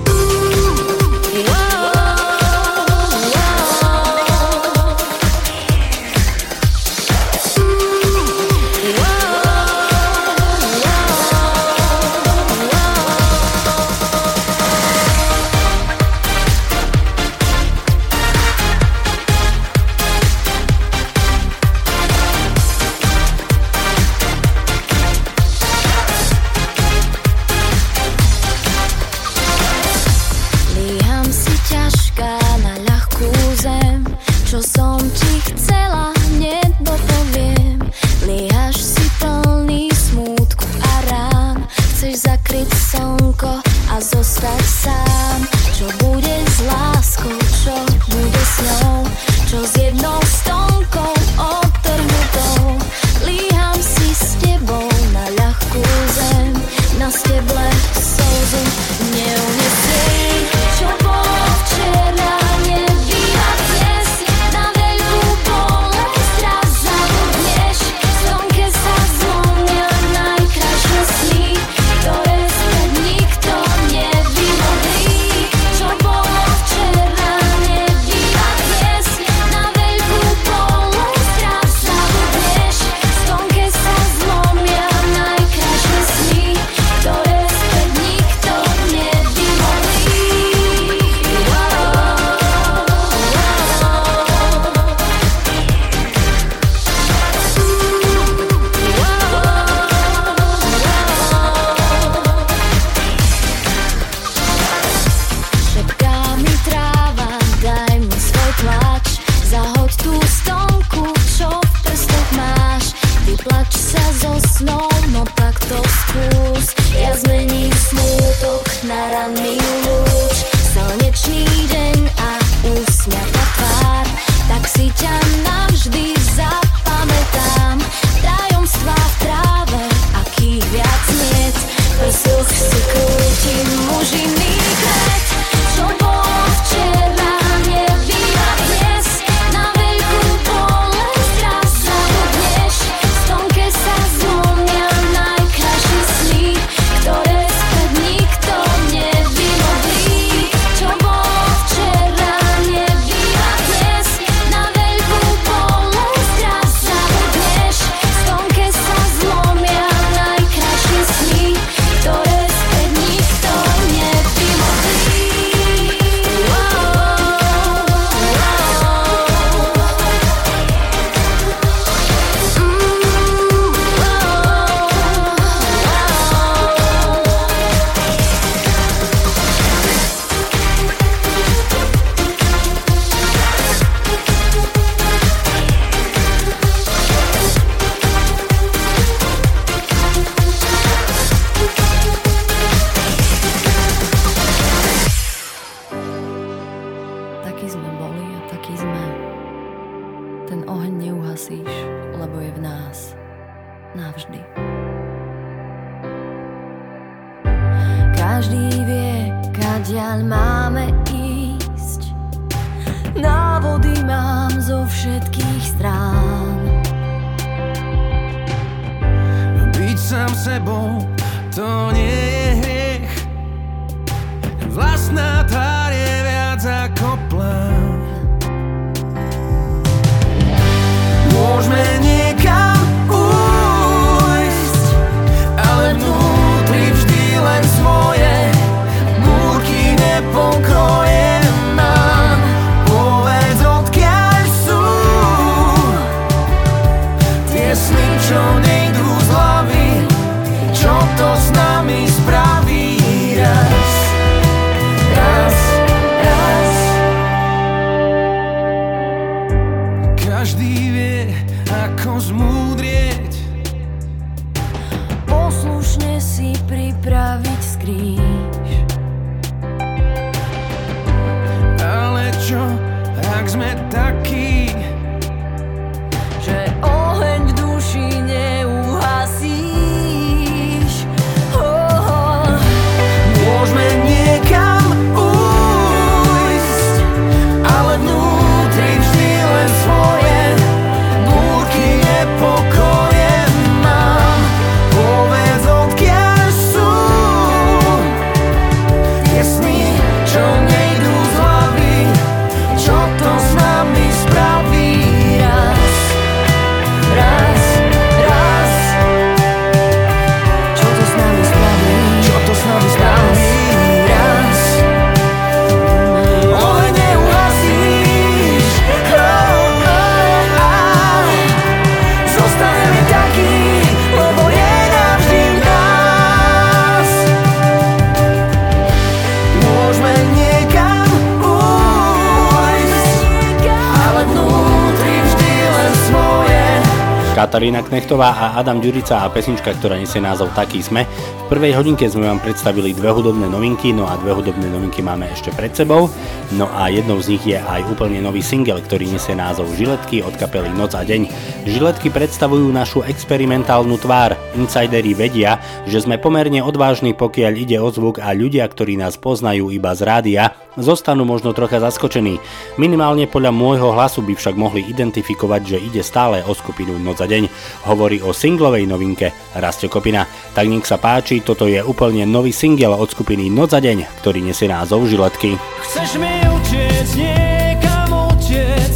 Knechtová a Adam Ďurica a pesnička, ktorá nesie názov Taký sme. V prvej hodinke sme vám predstavili dve hudobné novinky, no a dve hudobné novinky máme ešte pred sebou. No a jednou z nich je aj úplne nový single, ktorý nesie názov Žiletky od kapely Noc a deň. Žiletky predstavujú našu experimentálnu tvár. Insideri vedia, že sme pomerne odvážni, pokiaľ ide o zvuk a ľudia, ktorí nás poznajú iba z rádia, zostanú možno trocha zaskočení. Minimálne podľa môjho hlasu by však mohli identifikovať, že ide stále o skupinu Noc a deň. Hovorí o singlovej novinke Rastio Kopina. Tak nech sa páči, toto je úplne nový single od skupiny Noc a deň, ktorý nesie názov Žiletky. Chceš mi utiec, niekam utiec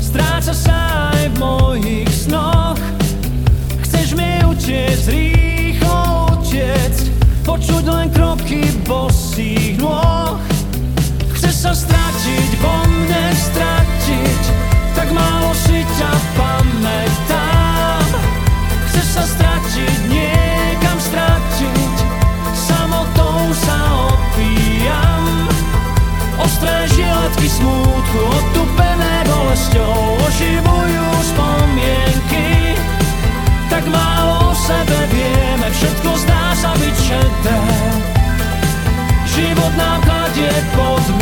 Stráca sa aj v mojich snoch Chceš mi utiec, rýchlo utiec Počuť len kroky bosých nôh Chce sa stratiť, vo mne stratiť Tak málo si ťa pamätám nám kladie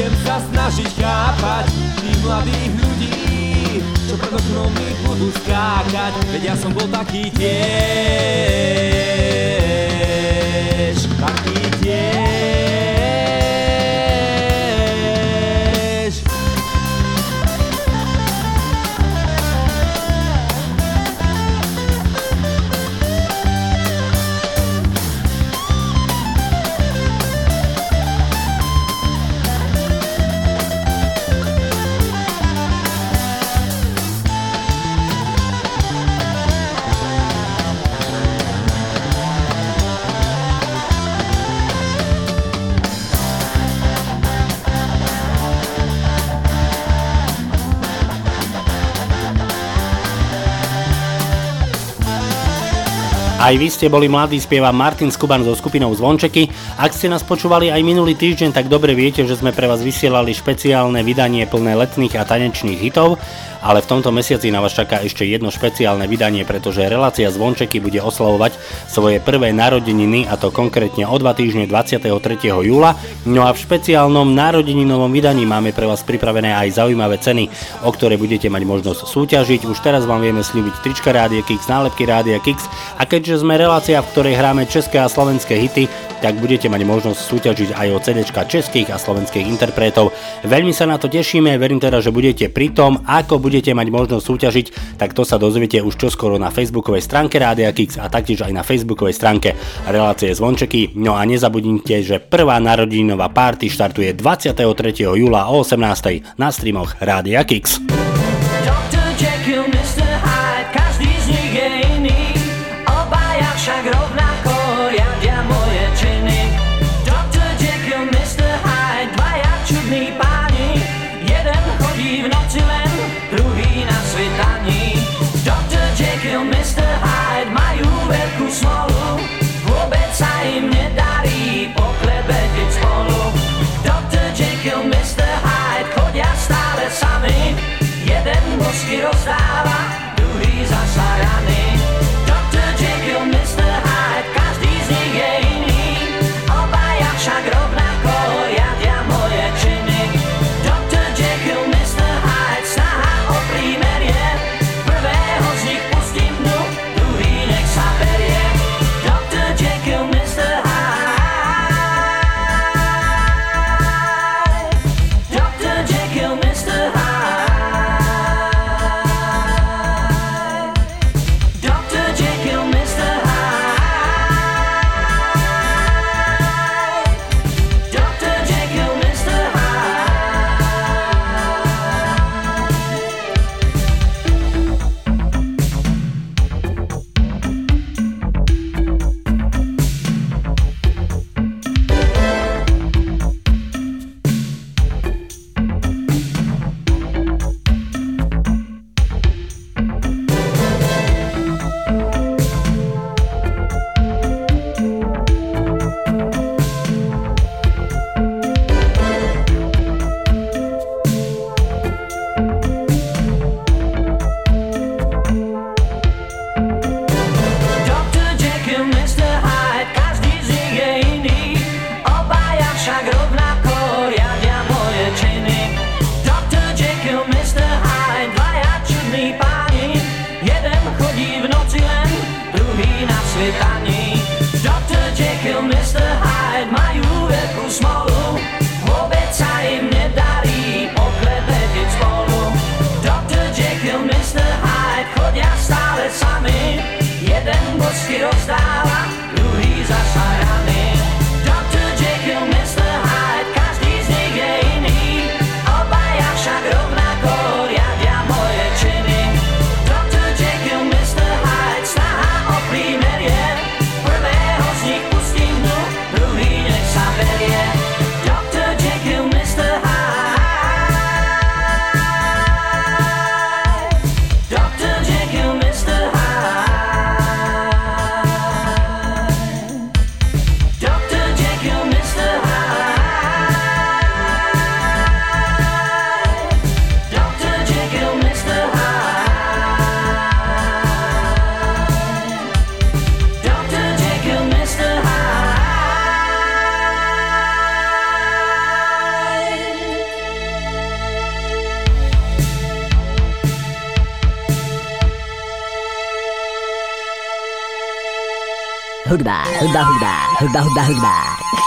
Budem sa snažiť chápať tých mladých ľudí Čo pred oknom mi budú skákať. Veď ja som bol taký tiež Taký Aj vy ste boli mladí, spieva Martin Skuban so skupinou Zvončeky. Ak ste nás počúvali aj minulý týždeň, tak dobre viete, že sme pre vás vysielali špeciálne vydanie plné letných a tanečných hitov ale v tomto mesiaci na vás čaká ešte jedno špeciálne vydanie, pretože relácia Zvončeky bude oslavovať svoje prvé narodeniny a to konkrétne o dva týždne 23. júla. No a v špeciálnom narodeninovom vydaní máme pre vás pripravené aj zaujímavé ceny, o ktoré budete mať možnosť súťažiť. Už teraz vám vieme slúbiť trička Rádia Kix, nálepky Rádia Kix a keďže sme relácia, v ktorej hráme české a slovenské hity, tak budete mať možnosť súťažiť aj o CD českých a slovenských interpretov. Veľmi sa na to tešíme, verím teda, že budete pri tom, ako budete mať možnosť súťažiť, tak to sa dozviete už čoskoro na facebookovej stránke Rádia Kix a taktiež aj na facebookovej stránke relácie Zvončeky. No a nezabudnite, že prvá narodeninová party štartuje 23. júla o 18. na streamoch Rádia Kix. Hugba, hugba, hugba.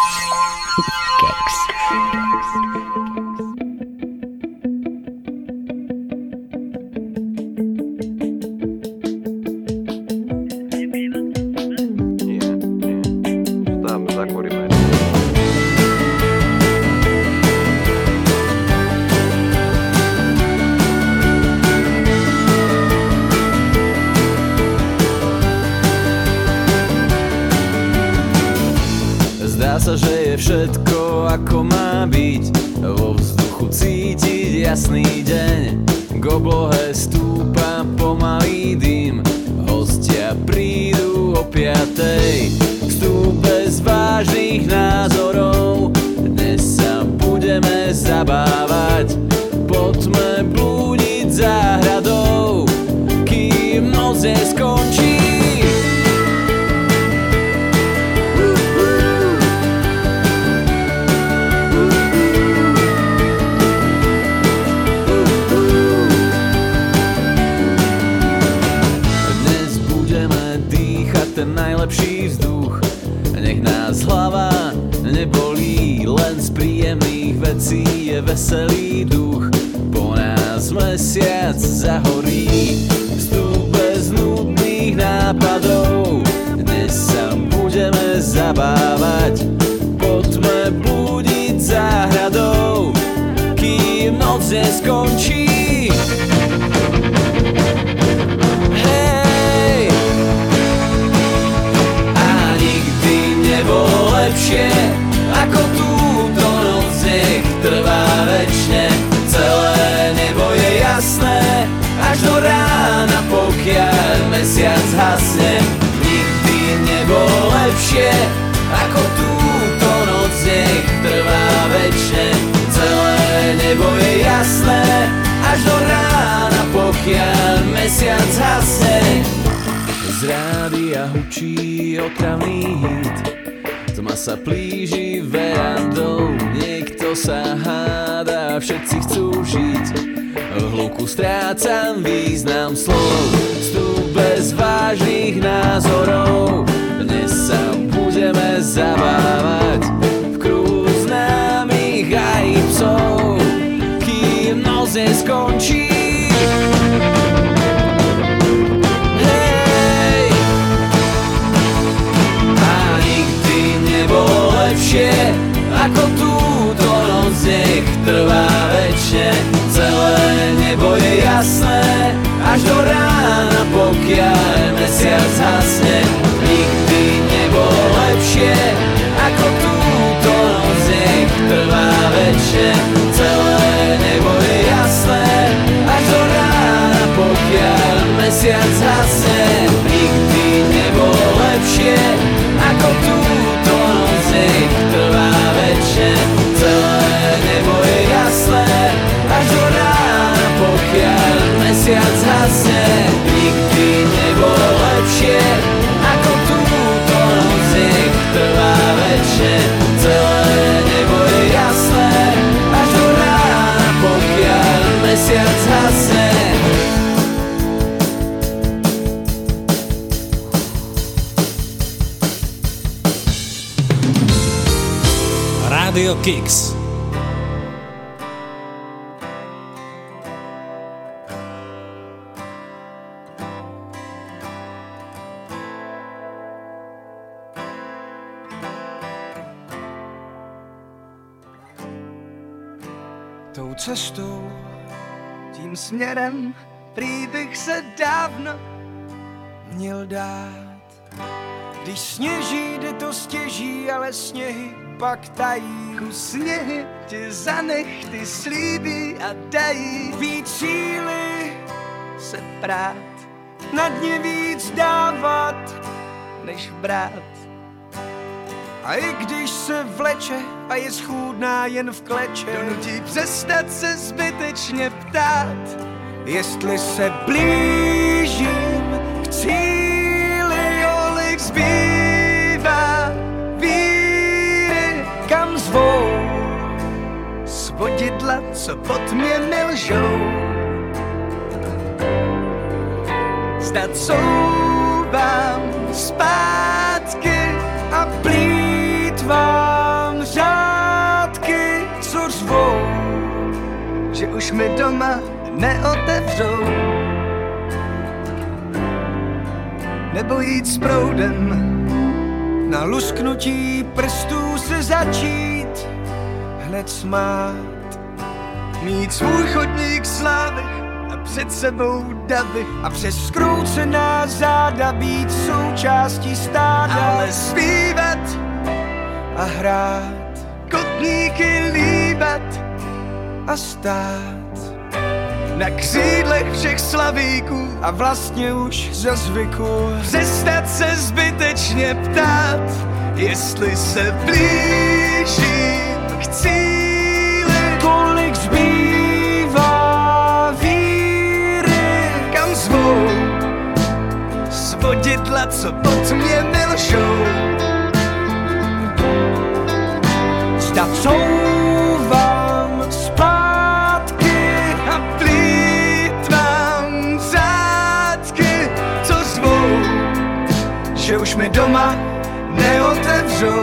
Všetci chcú žiť. Hluku strácam význam slov. Vstup bez vážnych názorov. Dnes sa budeme zabávať V kruhu známych aj psov. Kým noc neskončí. Hej! A nikdy nebolo lepšie Ako noc nech trvá večne Celé nebo je jasné. Až do rána pokiaľ mesiac hasne Nikdy nebolo lepšie. Ako túto noc trvá večne Celé nebo je jasné. Až do rána pokiaľ mesiac hasne hasne Nikdy nebolo lepšie Ako túto noc nech trvá večne Celé nebo je jasné Až do rána pokiaľ mesiac hasne Radio Kicks. Směrem, prý se dávno měl dát. Když sněží, jde to stěží, ale sněhy pak tají. Ku sněhy ti zanech, ty slíbí a dají. Víc síly se prát, na dně víc dávat, než brát. A i když se vleče a je schůdná jen v kleče, donutí přestat se zbytečně ptát, jestli se blížím k cíli, kolik zbývá víry, kam zvou svodidla, co pod mě nelžou. Zdat souvám zpátky a plítvám řádky, co řvou, že už mi doma neotevřou. Nebo jít s proudem, na lusknutí prstů se začít hned smát. Mít svůj chodník slávy a před sebou davy a přes skroucená záda být součástí stáda. Ale zpívat a hrát, kotníky líbat a stát. Na křídlech všech slavíků. A vlastně už za zvyku. Přestat se zbytečně ptát, jestli se blížím. K cíli, kolik zbývá víry, kam zvou? Svodidla, co pod mě milšou. Zda couvám mi doma neotevřou. Jestli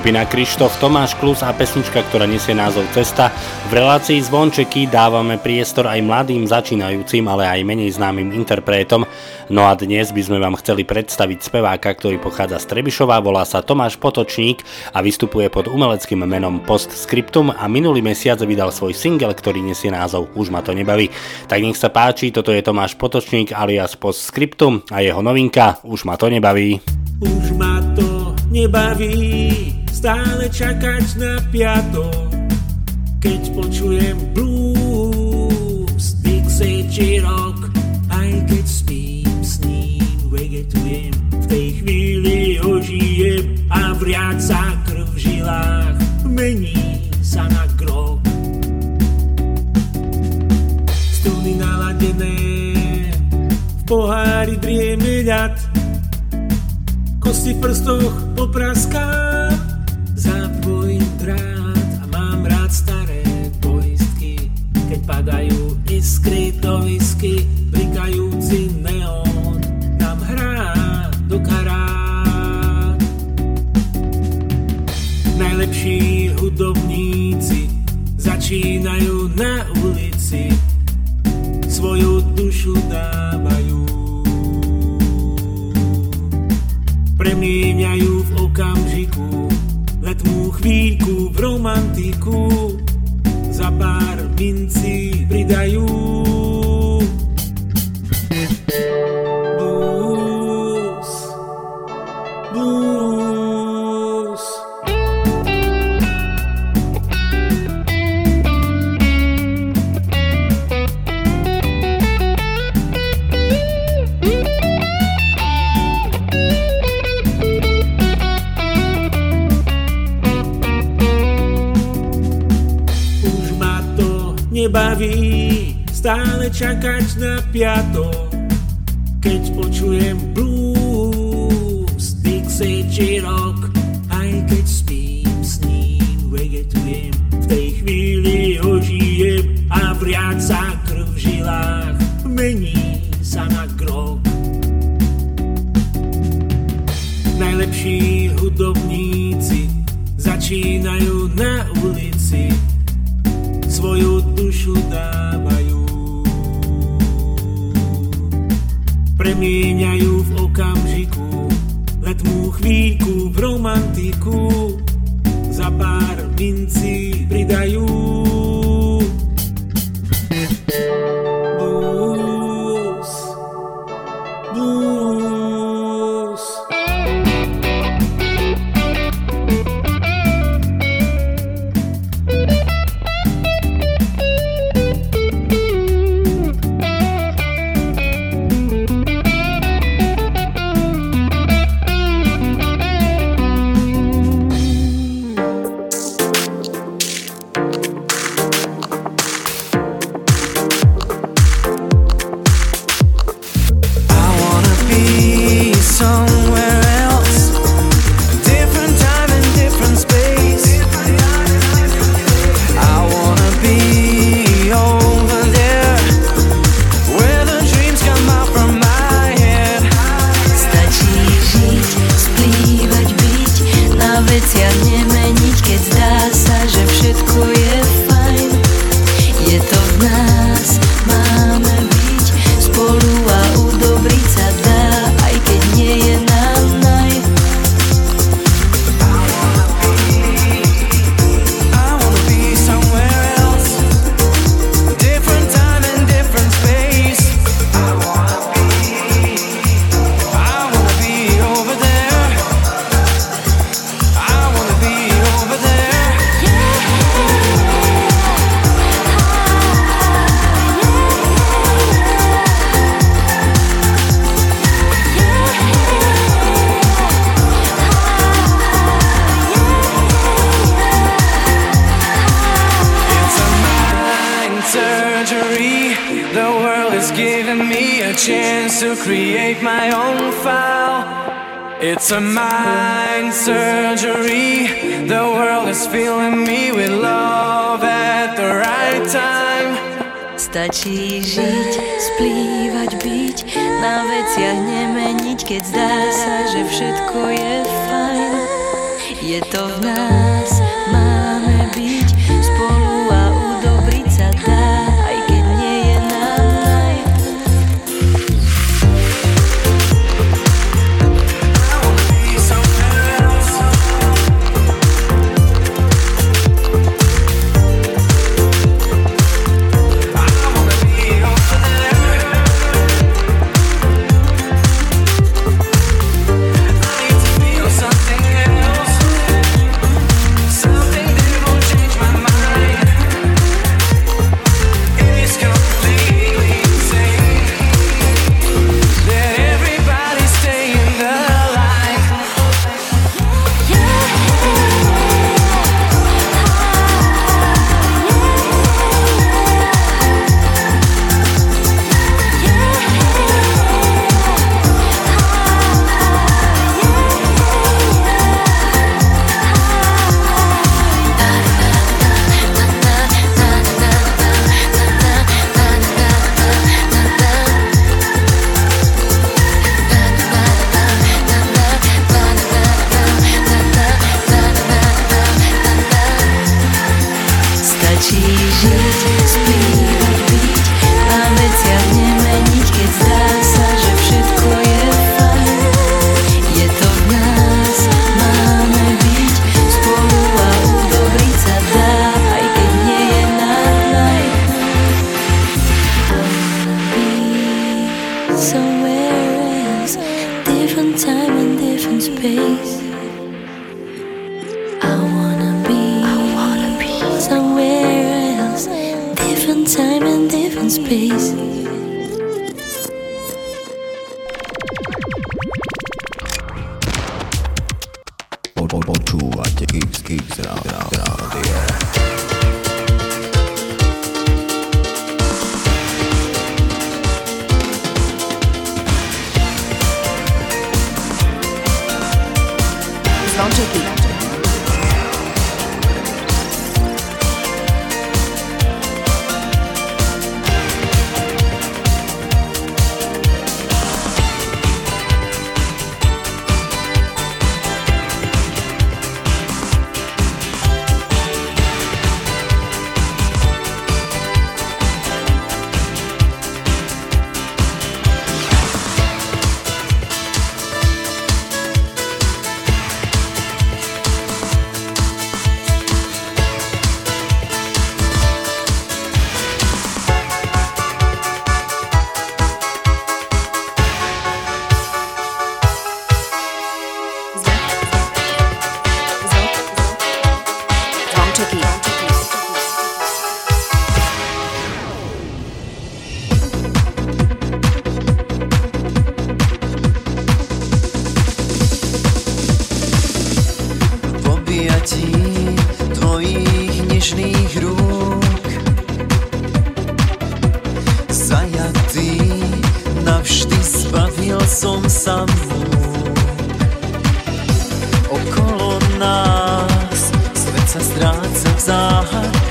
Skupina Krištof, Tomáš Klus a pesnička, ktorá nesie názov Cesta. V relácii Zvončeky dávame priestor aj mladým začínajúcim, ale aj menej známym interpretom. No a dnes by sme vám chceli predstaviť speváka, ktorý pochádza z Trebišova, volá sa Tomáš Potočník a vystupuje pod umeleckým menom Postscriptum a minulý mesiac vydal svoj single, ktorý nesie názov Už ma to nebaví. Tak nech sa páči, toto je Tomáš Potočník alias Postscriptum a jeho novinka Už ma to nebaví. Už ma to nebaví stále čakať na piatok, keď počujem blues, Dixie či rock, aj keď spím s ním, vegetujem, v tej chvíli ožijem a vriať sa krv v žilách, mení sa na krok. Struny naladené, v pohári drieme ľad, kosti v prstoch popraská za drát a mám rád staré poistky, keď padajú iskry do whisky, blikajúci neón nám hrá do karát. Najlepší hudobníci začínajú na ulici, svoju dušu dávajú. Premieňajú v okamžiku letmú chvíľku v romantiku. Za pár mincí pridajú. stále čakať na piatok, keď počujem blues. chance to create my own file. It's a mind surgery. The world is filling me with love at the right time. Stačí žiť, splývať, byť, na veciach nemeniť, keď zdá sa, že všetko je fajn. Je to v nás, má nežných rúk. Zajatý navždy zbavil som sa múk Okolo nás svet sa stráca v záhad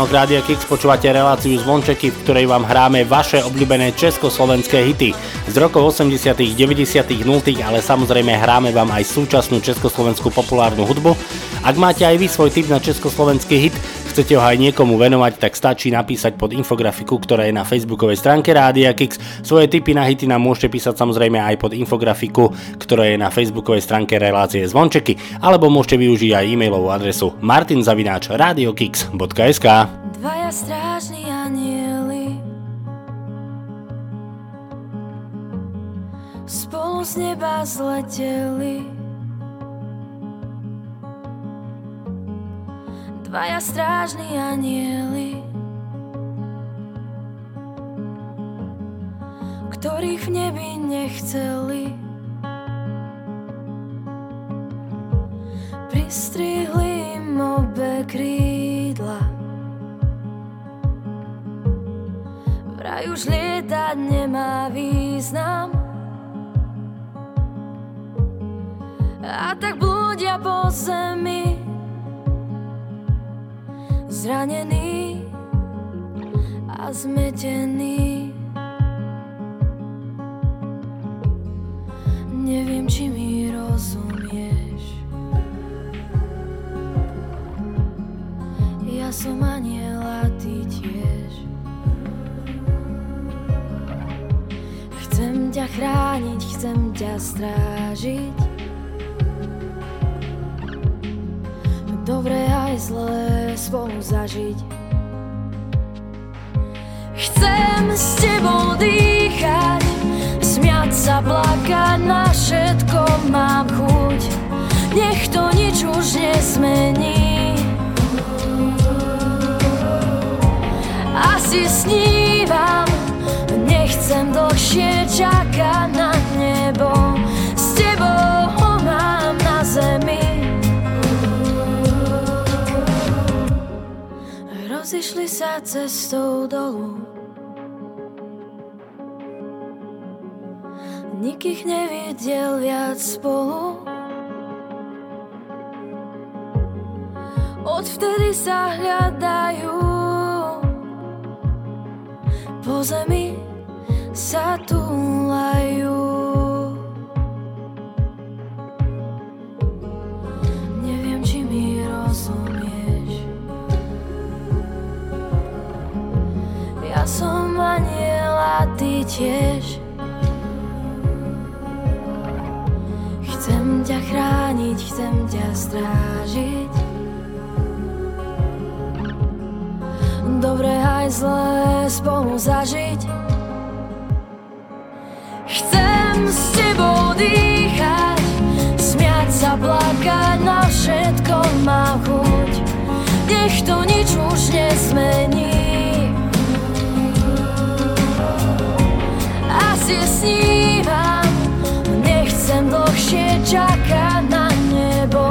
vlnok Rádia Kix počúvate reláciu Zvončeky, v ktorej vám hráme vaše obľúbené československé hity z rokov 80 90 0 ale samozrejme hráme vám aj súčasnú československú populárnu hudbu. Ak máte aj vy svoj tip na československý hit, chcete ho aj niekomu venovať, tak stačí napísať pod infografiku, ktorá je na facebookovej stránke Rádia Kix. Svoje tipy na hity nám môžete písať samozrejme aj pod infografiku, ktorá je na facebookovej stránke relácie Zvončeky, alebo môžete využiť aj e-mailovú adresu martinzavináč.radiokix.sk Dvaja Dvaja strážni anieli Ktorých v nebi nechceli. Pristrihli im obe krídla. Vraj už lietať nemá význam. A tak blúdia po zemi Zranený a zmetený. Neviem, či mi rozumieš. Ja som aniel a ty tiež. Chcem ťa chrániť, chcem ťa strážiť. Dobré aj zlé spolu zažiť. Chcem s tebou dýchať Smiať sa, plakať, na všetko mám chuť. Nech to nič už nezmení. Asi snívam Nechcem dlhšie čakať na Rozišli sa cestou dolu. Nik ich nevidel viac spolu. Odvtedy sa hľadajú. Po zemi sa túlajú ty tiež. Chcem ťa chrániť, chcem ťa strážiť. Dobre aj zlé spolu zažiť. Chcem s tebou dýchať Smiať sa, plakať, na všetko mám chuť. Nech to nič už nezmení Asi snívam Nechcem dlhšie čakať na nebo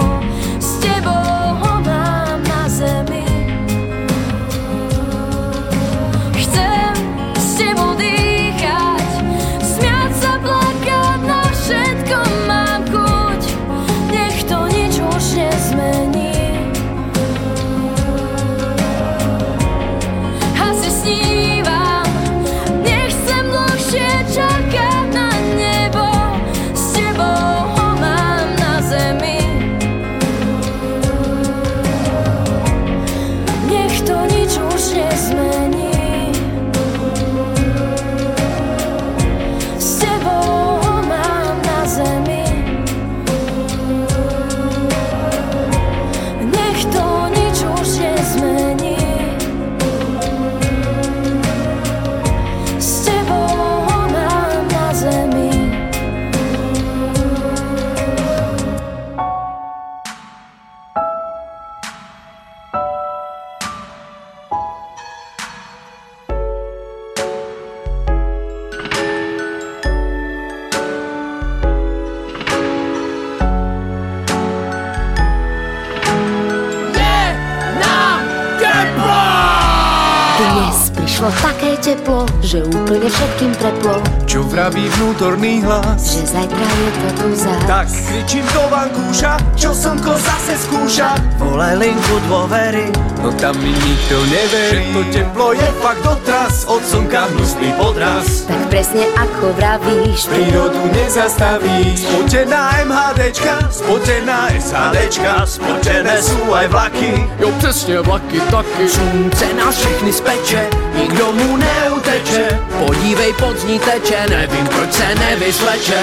teplo, že úplne všetkým preplo. Čo vraví vnútorný hlas? Že zajtra je to tu zás Tak kričím do vankúša, čo slnko zase skúša. Volaj linku dôvery. No tam mi nikto neverí. Že to teplo je fakt dotras Od slnka hnusný podraz. Tak presne ako vravíš Prírodu nezastavíš. Spotená MHDčka, spotená SHDčka Spotené sú aj vlaky. Jo, presne vlaky taky. Slunce nás všechny speče, nikdo mu neuteče. Podívej, pod ní teče, nevím proč se nevysleče.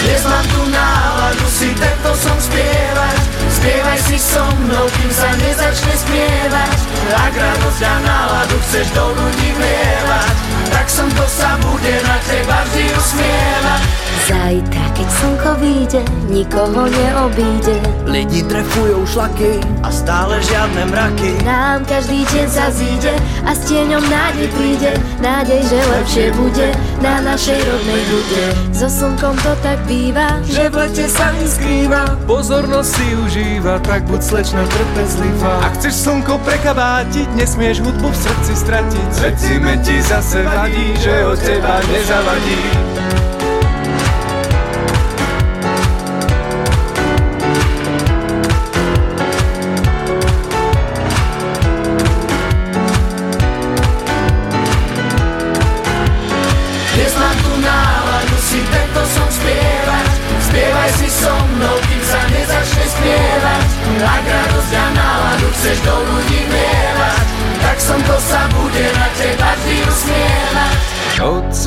Dnes mám tu náladu si tento som spievať Spievaj si so mnou, kým sa nezačne a náladu chceš do ľudí vlievať Tak som to sa bude na teba vždy usmievať. Zajtra, keď slnko vyjde, nikoho neobíde. Lidi trefujú šlaky a stále žiadne mraky. Nám každý deň sa zíde a s tieňom nádej príde. Nádej, že lepšie bude na našej rodnej bude So slnkom to tak býva, Že v lete sa mi skrýva Pozornosť si užíva, tak buď slečna trpezlivá. Ak chceš slnko prekabátiť, nesmieš hudbu v srdci stratiť. Recime ti zase vadí, že od teba nezavadí Dnes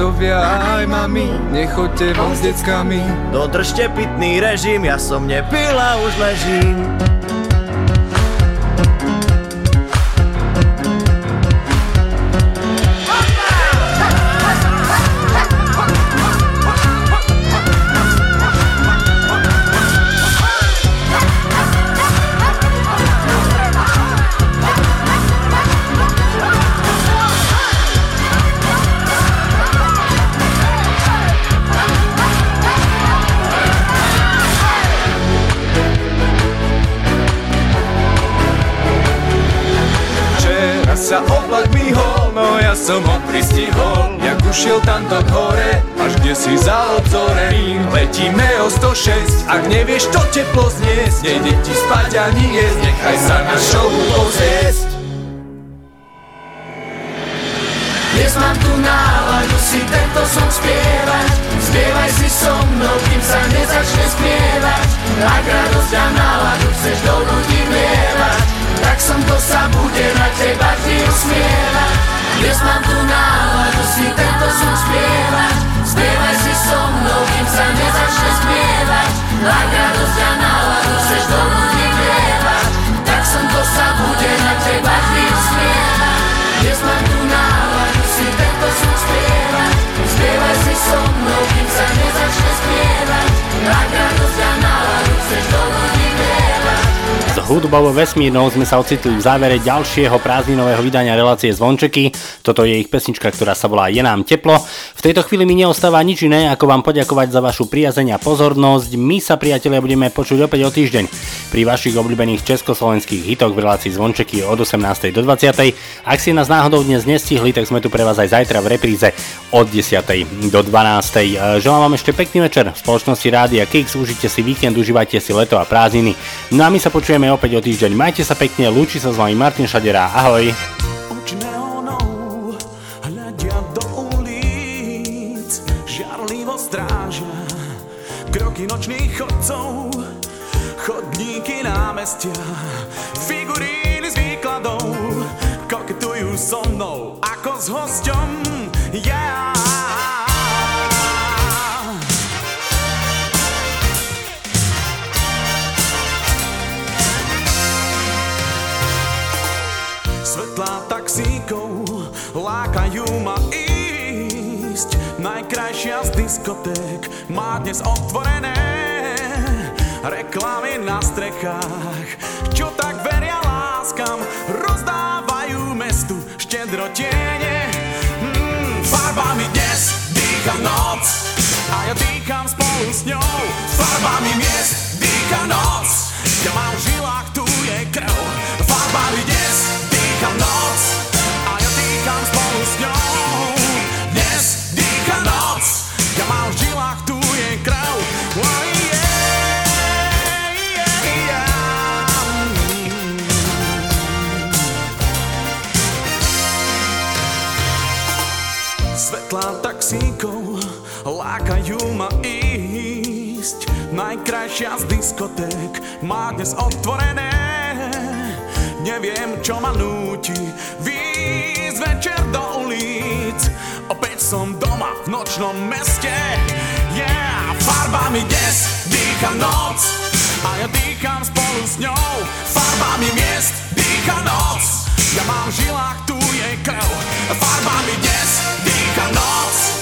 Otcovia aj mami, nechoďte von s deckami. Dodržte pitný režim, ja som nepil a už ležím som ho pristihol. Jak ušiel tamto hore, až kde si za obzorem Letíme o 106, ak nevieš to teplo zniesť. Nejde ti spať ani jesť, nechaj sa na show pozrieť. Dnes mám tu náladu si tento som spievať. Spievaj si so mnou, kým sa nezačne spievať Ak radosť a náladu chceš do ľudí vlievať som to sa bude na teba vždy usmievať. Dnes mám tu náladu si tento som spievať. Spievaj si so mnou, kým sa nezačne spievať. Ak radosť a náladu chceš do hudbou vesmírnou sme sa ocitli v závere ďalšieho prázdninového vydania relácie Zvončeky. Toto je ich pesnička, ktorá sa volá Je nám teplo. V tejto chvíli mi neostáva nič iné, ako vám poďakovať za vašu priazeň a pozornosť. My sa priatelia budeme počuť opäť o týždeň pri vašich obľúbených československých hitoch v relácii Zvončeky od 18. do 20. Ak ste nás náhodou dnes nestihli, tak sme tu pre vás aj zajtra v repríze od 10. do 12. Želám vám ešte pekný večer v spoločnosti Rádia Kix, užite si víkend, užívajte si leto a prázdniny. No a my sa počujeme opäť o týždeň. Majte sa pekne, lúči sa s vami Martin Šadera. Ahoj. Oči neonov do ulic, žiarlivo strážia kroky nočných chodcov, chodníky námestia, figuríny z výkladov, koketujú so mnou diskoték má dnes otvorené Reklamy na strechách, čo tak veria láskam Rozdávajú mestu štedro tiene. Mm, Farba dnes dýcha noc A ja dýcham spolu s ňou. Farbami miest dýcha noc Ja mám v žilách, tu je krv. Farbami dnes dýcha noc Najkrajšia z diskoték má dnes otvorené. Neviem, čo ma núti výjsť večer do ulic. Opäť som doma v nočnom meste. Yeah, farbami dnes dýcha noc. A ja dýcham spolu s ňou. Farbami miest dýcha noc. Ja mám v žilách, tu je krv. Farbami dnes dýcha noc